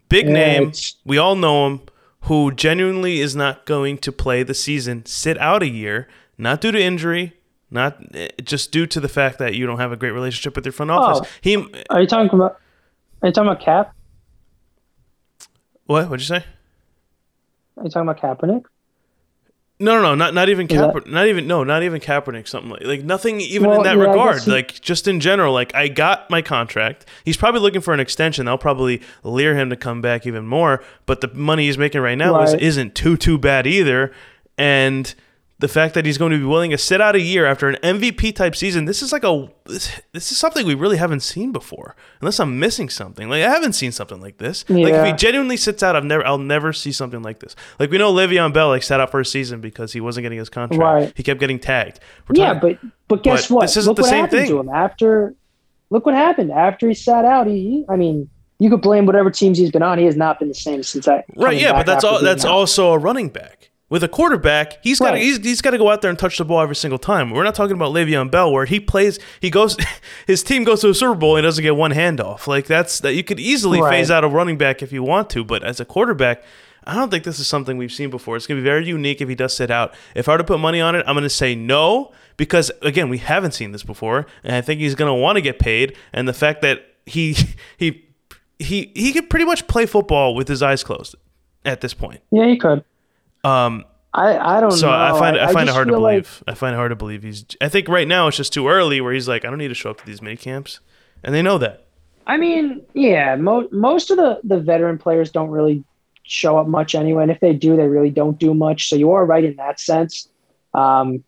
big Yeah, name. it's- We all know him. Who genuinely is not going to play the season, sit out a year, not due to injury, not eh, just due to the fact that you don't have a great relationship with your front office. Oh. He, Are you talking about? Are you talking about Cap? what? What'd you say? Are you talking about Kaepernick? No, no, no, not not even Is that- Kaepernick. Not even no, not even Kaepernick. Something like like nothing even Well, in that yeah, regard. he- like just in general. Like I got my contract. He's probably looking for an extension. They'll probably lure him to come back even more. But the money he's making right now is, isn't too too bad either. And the fact that he's going to be willing to sit out a year after an MVP type season, this is like a this, this is something we really haven't seen before. Unless I'm missing something. Like I haven't seen something like this. Like if he genuinely sits out, I've never I'll never see something like this. Like we know Le'Veon Bell like sat out for a season because he wasn't getting his contract. Right. He kept getting tagged. We're Yeah, talking- but but guess But what? this isn't look the what same happened thing. to him after. Look what happened after he sat out. He, I mean, you could blame whatever teams he's been on. He has not been the same since I. right, yeah, but that's all. That's out. also a running back. With a quarterback, he's got Right. he's, he's got to go out there and touch the ball every single time. We're not talking about Le'Veon Bell where he plays, he goes, his team goes to a Super Bowl and he doesn't get one handoff. Like that's that you could easily Right. phase out a running back if you want to, but as a quarterback, I don't think this is something we've seen before. It's gonna be very unique if he does sit out. If I were to put money on it, I'm gonna say no because again, we haven't seen this before, and I think he's gonna want to get paid. And the fact that he he he he could pretty much play football with his eyes closed at this point. Yeah, he could. Um, I, I don't so know. I find I, find it hard to feel like- believe. I find it hard to believe he's. I think right now it's just too early where he's like, I don't need to show up to these mini camps, and they know that. I mean, yeah, mo- most of the, the veteran players don't really show up much anyway. And if they do, they really don't do much. So you are right in that sense. Um,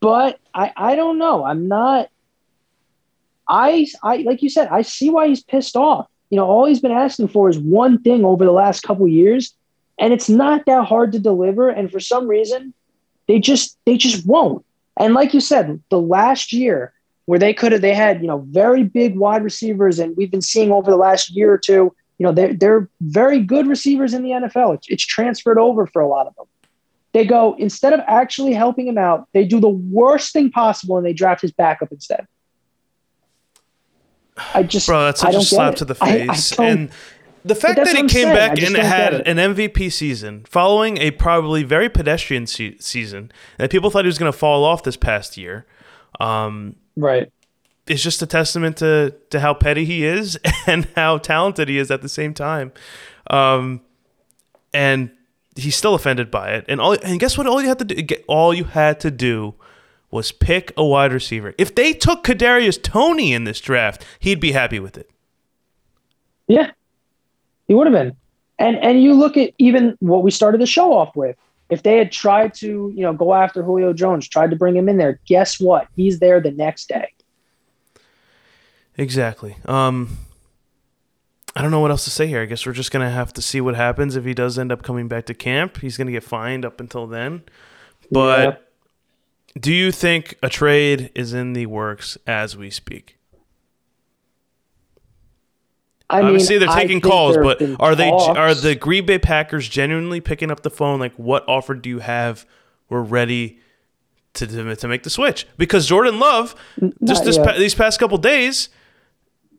but I, I don't know. I'm not. I, I like you said, I see why he's pissed off. You know, all he's been asking for is one thing over the last couple years, and it's not that hard to deliver. And for some reason, they just they just won't. And like you said, the last year where they could have they had you know very big wide receivers, and we've been seeing over the last year or two, you know they're they're very good receivers in the NFL. It's, it's transferred over for a lot of them. They go instead of actually helping him out, they do the worst thing possible and they draft his backup instead. I just Bro, that's I such a slap it. to the I- I face. and the fact that he came saying. Back and had it. an MVP season following a probably very pedestrian se- season that people thought he was going to fall off this past year. Um, right. it's just a testament to to how petty he is and how talented he is at the same time. Um, and he's still offended by it. And all and guess what? All you had to do, get- all you had to do was pick a wide receiver. If they took Kadarius Toney in this draft, he'd be happy with it. Yeah, he would have been. And and you look at even what we started the show off with. If they had tried to, you know, go after Julio Jones, tried to bring him in there, guess what? He's there the next day. Exactly. Um, I don't know what else to say here. I guess we're just gonna have to see what happens if he does end up coming back to camp. He's gonna get fined up until then. But do you think a trade is in the works as we speak? I Obviously, mean, they're taking calls, but are they talks. are the Green Bay Packers genuinely picking up the phone? Like, what offer do you have? We're ready to to, to make the switch because Jordan Love just this pa- these past couple days,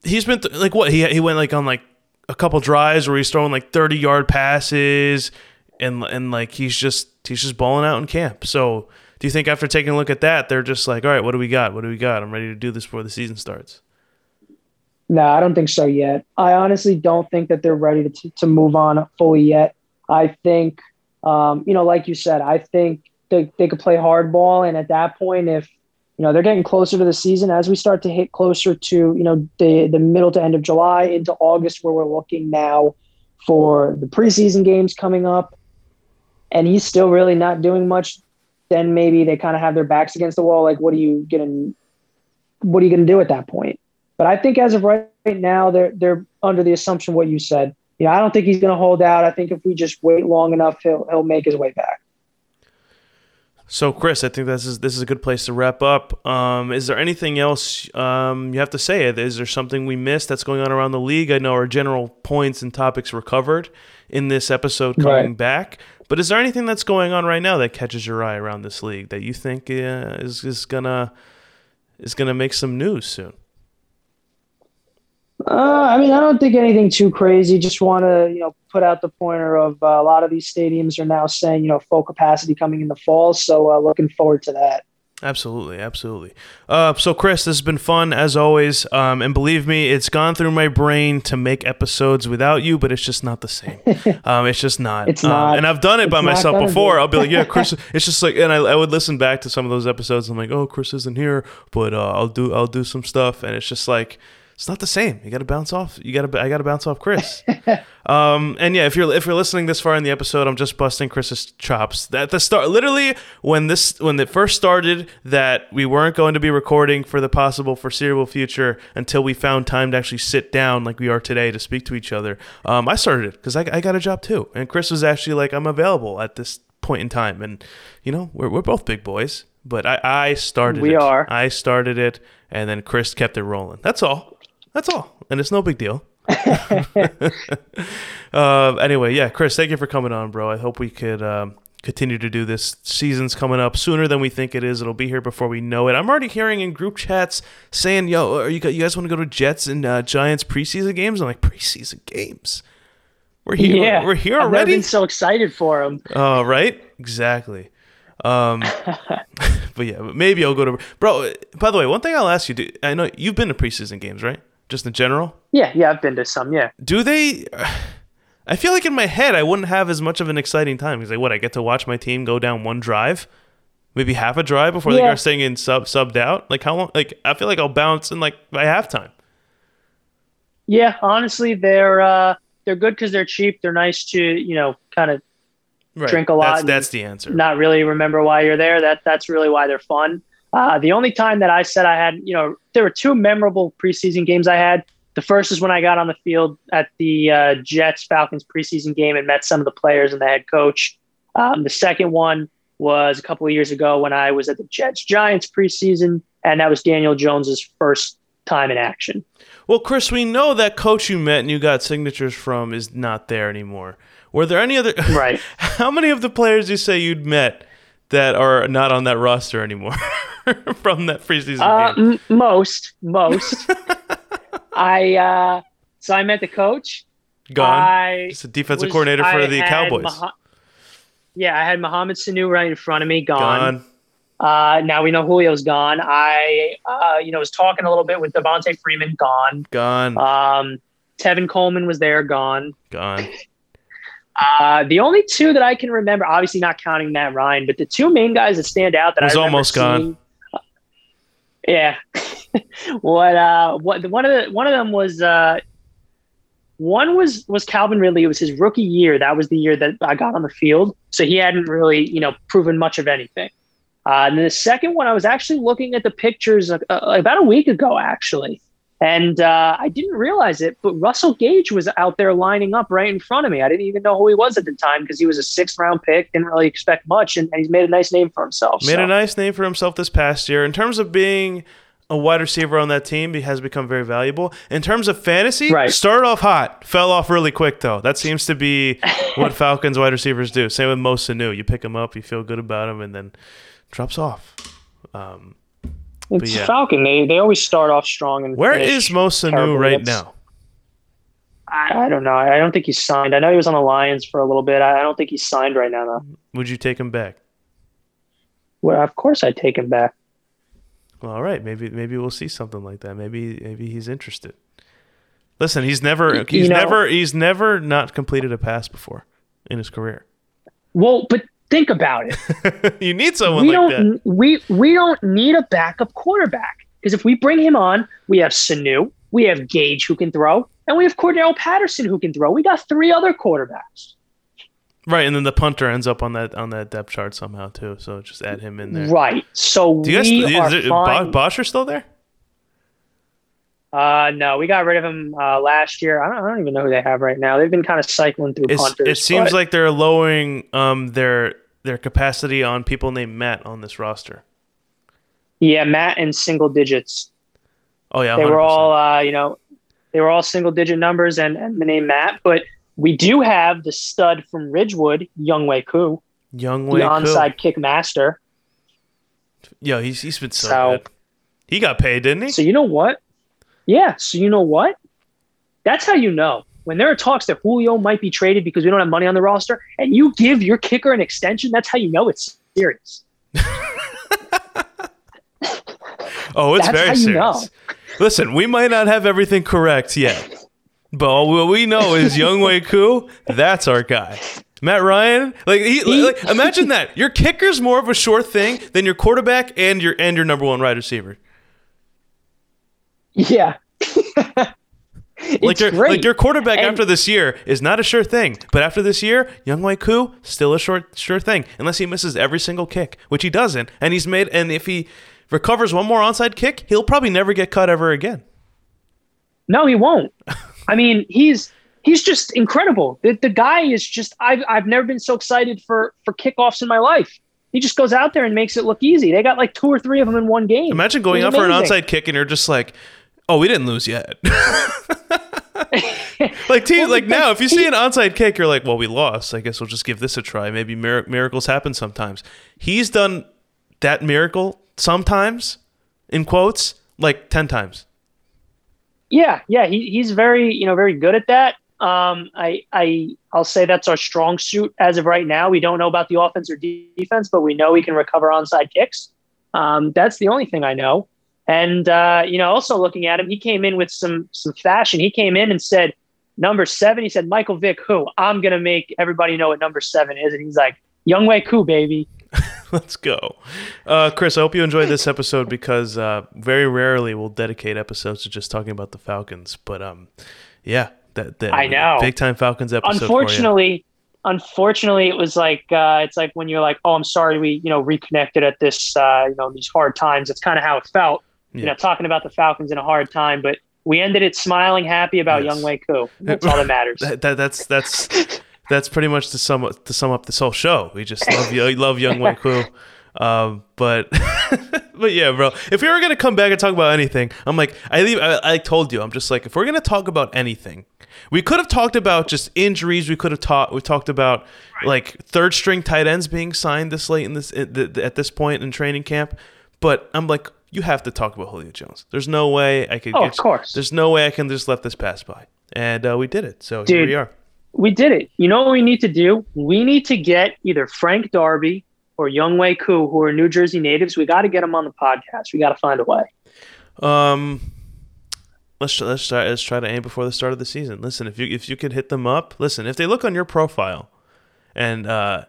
he's been th- like what he he went like on like a couple drives where he's throwing like thirty yard passes and and like he's just he's just balling out in camp. So. Do you think after taking a look at that, they're just like, all right, what do we got? What do we got? I'm ready to do this before the season starts. No, I don't think so yet. I honestly don't think that they're ready to, to move on fully yet. I think, um, you know, like you said, I think they, they could play hardball. And at that point, if, you know they're getting closer to the season as we start to hit closer to you know the the middle to end of July into August where we're looking now for the preseason games coming up and he's still really not doing much then maybe they kind of have their backs against the wall like what are you going what are you going to do at that point but I think as of right now they're they're under the assumption what you said you know I don't think he's going to hold out I think if we just wait long enough he'll he'll make his way back so, Chris, I think this is this is a good place to wrap up. Um, is there anything else um, you have to say? Is there something we missed that's going on around the league? I know our general points and topics were covered in this episode coming right. back, but is there anything that's going on right now that catches your eye around this league that you think uh, is is gonna is gonna make some news soon? Uh, I mean, I don't think anything too crazy. Just want to, you know, put out the pointer of uh, a lot of these stadiums are now saying, you know, full capacity coming in the fall. So uh, looking forward to that. Absolutely, absolutely. Uh, so, Chris, this has been fun as always, um, and believe me, it's gone through my brain to make episodes without you, but it's just not the same. Um, it's just not. it's not. Um, and I've done it by myself before. I'll be like, yeah, Chris. it's just like, and I, I, would listen back to some of those episodes. I'm like, oh, Chris isn't here, but uh, I'll do I'll do some stuff, and it's just like it's not the same. You got to bounce off. You got to. I got to bounce off Chris. um, and yeah, if you're if you're listening this far in the episode, I'm just busting Chris's chops. At the start, literally when this when it first started, that we weren't going to be recording for the possible foreseeable future until we found time to actually sit down like we are today to speak to each other. Um, I started it because I, I got a job too, and Chris was actually like, I'm available at this point in time, and you know we're we're both big boys. But I, I started we it. are. I started it, and then Chris kept it rolling. That's all. That's all, and it's no big deal. uh, anyway, yeah, Chris, thank you for coming on, bro. I hope we could um, continue to do this. Season's coming up sooner than we think it is. It'll be here before we know it. I'm already hearing in group chats saying, "Yo, are you, you guys want to go to Jets and uh, Giants preseason games?" I'm like, "Preseason games? We're here. Yeah, we're here already." I've been so excited for them. Oh, uh, right, exactly. Um, but yeah, maybe I'll go to bro. By the way, one thing I'll ask you: do, I know you've been to preseason games, right? Just in general? Yeah, yeah, I've been to some. Yeah. Do they? I feel like in my head I wouldn't have as much of an exciting time because like what I get to watch my team go down one drive, maybe half a drive before yeah. they are staying in sub subbed out. Like how long? Like I feel like I'll bounce in like by halftime. Yeah, honestly, they're uh, they're good because they're cheap. They're nice to you know kind of right. drink a lot. That's, that's the answer. Not really remember why you're there. That that's really why they're fun. Uh, the only time that I said I had, you know, there were two memorable preseason games I had. The first is when I got on the field at the uh, Jets Falcons preseason game and met some of the players and the head coach. Um, the second one was a couple of years ago when I was at the Jets Giants preseason, and that was Daniel Jones's first time in action. Well, Chris, we know that coach you met and you got signatures from is not there anymore. Were there any other? Right. how many of the players you say you'd met that are not on that roster anymore from that preseason uh, game? M- most, most. I uh, so I met the coach. Gone. I He's the defensive was, coordinator for I the Cowboys. Mah- yeah, I had Mohamed Sanu right in front of me. Gone. Gone. Uh, now we know Julio's gone. I, uh, you know, was talking a little bit with Devonta Freeman. Gone. Gone. Um, Tevin Coleman was there. Gone. Gone. Uh, the only two that I can remember, obviously not counting Matt Ryan, but the two main guys that stand out that was I almost seeing, gone. Uh, yeah. what? Uh, what? One of the one of them was. Uh, one was was Calvin Ridley. It was his rookie year. That was the year that I got on the field. So he hadn't really, you know, proven much of anything. Uh, and then the second one, I was actually looking at the pictures uh, about a week ago, actually. And uh, I didn't realize it, but Russell Gage was out there lining up right in front of me. I didn't even know who he was at the time because he was a sixth round pick. Didn't really expect much, and, and he's made a nice name for himself. Made so. a nice name for himself this past year. In terms of being a wide receiver on that team, he has become very valuable. In terms of fantasy, right. started off hot, fell off really quick though. That seems to be what Falcons wide receivers do. Same with Mo Sanu. You pick him up, you feel good about him, and then drops off. Um, it's yeah. Falcon. They they always start off strong and where is Mo Sanu right now? I, I, don't know. I don't think he's signed. I know he was on the Lions for a little bit. I, I don't think he's signed right now though. Would you take him back? Well, of course I'd take him back. Well, all right. Maybe maybe we'll see something like that. Maybe maybe he's interested. Listen, he's never he's you know, never he's never not completed a pass before in his career. Well, but think about it. you need someone we like don't that. we we don't need a backup quarterback because if we bring him on, we have Sanu, we have Gage who can throw, and we have Cordarrelle Patterson who can throw. We got three other quarterbacks. Right, and then the punter ends up on that on that depth chart somehow too. So just add him in there. Right. So Do you guys? we is are it- fine. Bo- Bosher still there? Uh, no, we got rid of him uh, last year. I don't, I don't even know who they have right now. They've been kind of cycling through It's, punters. it seems but- like they're lowering um their their capacity on people named Matt on this roster. yeah, Matt in single digits. Oh yeah, they were all uh, you know, they were all single digit numbers and, and the name Matt. But we do have the stud from Ridgewood, Younghoe Koo, Young the Wei onside kick master. Yo, he's he's been so, So- good. He got paid, didn't he? So you know what? Yeah. So you know what? That's how you know when there are talks that Julio might be traded because we don't have money on the roster, and you give your kicker an extension. That's how you know it's serious. Oh, it's That's very how you serious. know. Listen, we might not have everything correct yet, but what we know is Younghoe Koo. That's our guy. Matt Ryan, like, he, like, imagine that. Your kicker's more of a sure thing than your quarterback and your and your number one wide receiver. Yeah. Like your like your quarterback And- after this year is not a sure thing, but after this year, Younghoe Koo still a short sure thing unless he misses every single kick, which he doesn't. And he's made and if he recovers one more onside kick, he'll probably never get cut ever again. No, he won't. I mean, he's he's just incredible. The, the guy is just I've I've never been so excited for for kickoffs in my life. He just goes out there and makes it look easy. They got like two or three of them in one game. Imagine going out for an onside kick and you're just like, "Oh, we didn't lose yet." like, team, Well, like now, if you see an onside kick, you're like, "Well, we lost. I guess we'll just give this a try. Maybe mir- miracles happen sometimes." He's done that miracle sometimes, in quotes, like ten times. Yeah, yeah, he, he's very you know very good at that. Um, I I I'll say that's our strong suit as of right now. We don't know about the offense or defense, but we know we can recover onside kicks. Um, that's the only thing I know. And uh, you know, also looking at him, he came in with some some fashion. He came in and said, "Number seven. He said, "Michael Vick, who? I'm gonna make everybody know what number seven is." And he's like, "Younghoe Koo, baby." Let's go, uh, Chris. I hope you enjoyed this episode because uh, very rarely we'll dedicate episodes to just talking about the Falcons. But um, yeah, that, that I know. big time Falcons episode. unfortunately unfortunately it was like uh, it's like when you're like oh i'm sorry we you know reconnected at this uh, you know these hard times It's kind of how it felt you know talking about the falcons in a hard time but we ended it smiling happy about Yes. younghoe koo that's all that matters that, that that's that's that's pretty much to sum up to sum up this whole show. We just love you, love Younghoe Koo. Um, but but yeah, bro. If we were gonna come back and talk about anything, I'm like, I leave. I, I told you, I'm just like, if we're gonna talk about anything, we could have talked about just injuries. We could have talked. We talked about like third string tight ends being signed this late in this at th- at this point in training camp. But I'm like, you have to talk about Julio Jones. There's no way I could. Oh, get of course. There's no way I can just let this pass by. And uh, we did it. So here we are. we did it you know what we need to do we need to get either frank darby or younghoe koo who are new jersey natives we got to get them on the podcast we got to find a way Um, let's let's try let's try to aim before the start of the season. Listen, if you if you could hit them up, listen, if they look on your profile, and uh,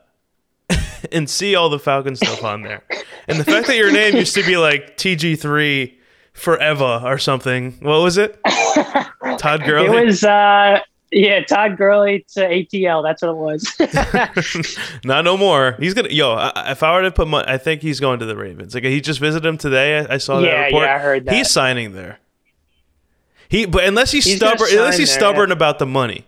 and see all the Falcon stuff on there, and the fact that your name used to be like TG three forever or something. What was it? Todd Gurley. it was uh yeah todd Gurley to atl that's what it was Not no more. He's gonna yo. I, if I were to put my, I think he's going to the Ravens. Like he just visited him today. I, I saw that Yeah, report. yeah, I heard that. He's signing there. He, but unless he's, He's stubborn, unless he's there, stubborn about the money,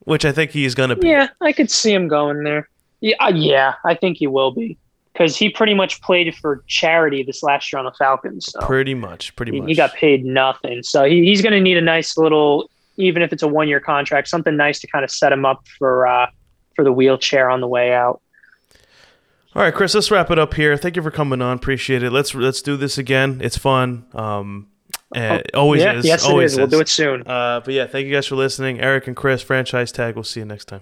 which I think he's gonna be. Yeah, I could see him going there. Yeah, uh, yeah, I think he will be because he pretty much played for charity this last year on the Falcons. So Pretty much. Pretty he, much. he got paid nothing. So he, he's going to need a nice little, even if it's a one year contract, something nice to kind of set him up for uh, for the wheelchair on the way out. All right, Chris. Let's wrap it up here. Thank you for coming on. Appreciate it. Let's let's do this again. It's fun. Um, and it always Oh, yeah, is. yes, it always is. We'll do it soon. Uh, but yeah, thank you guys for listening. Eric and Chris, franchise tag. We'll see you next time.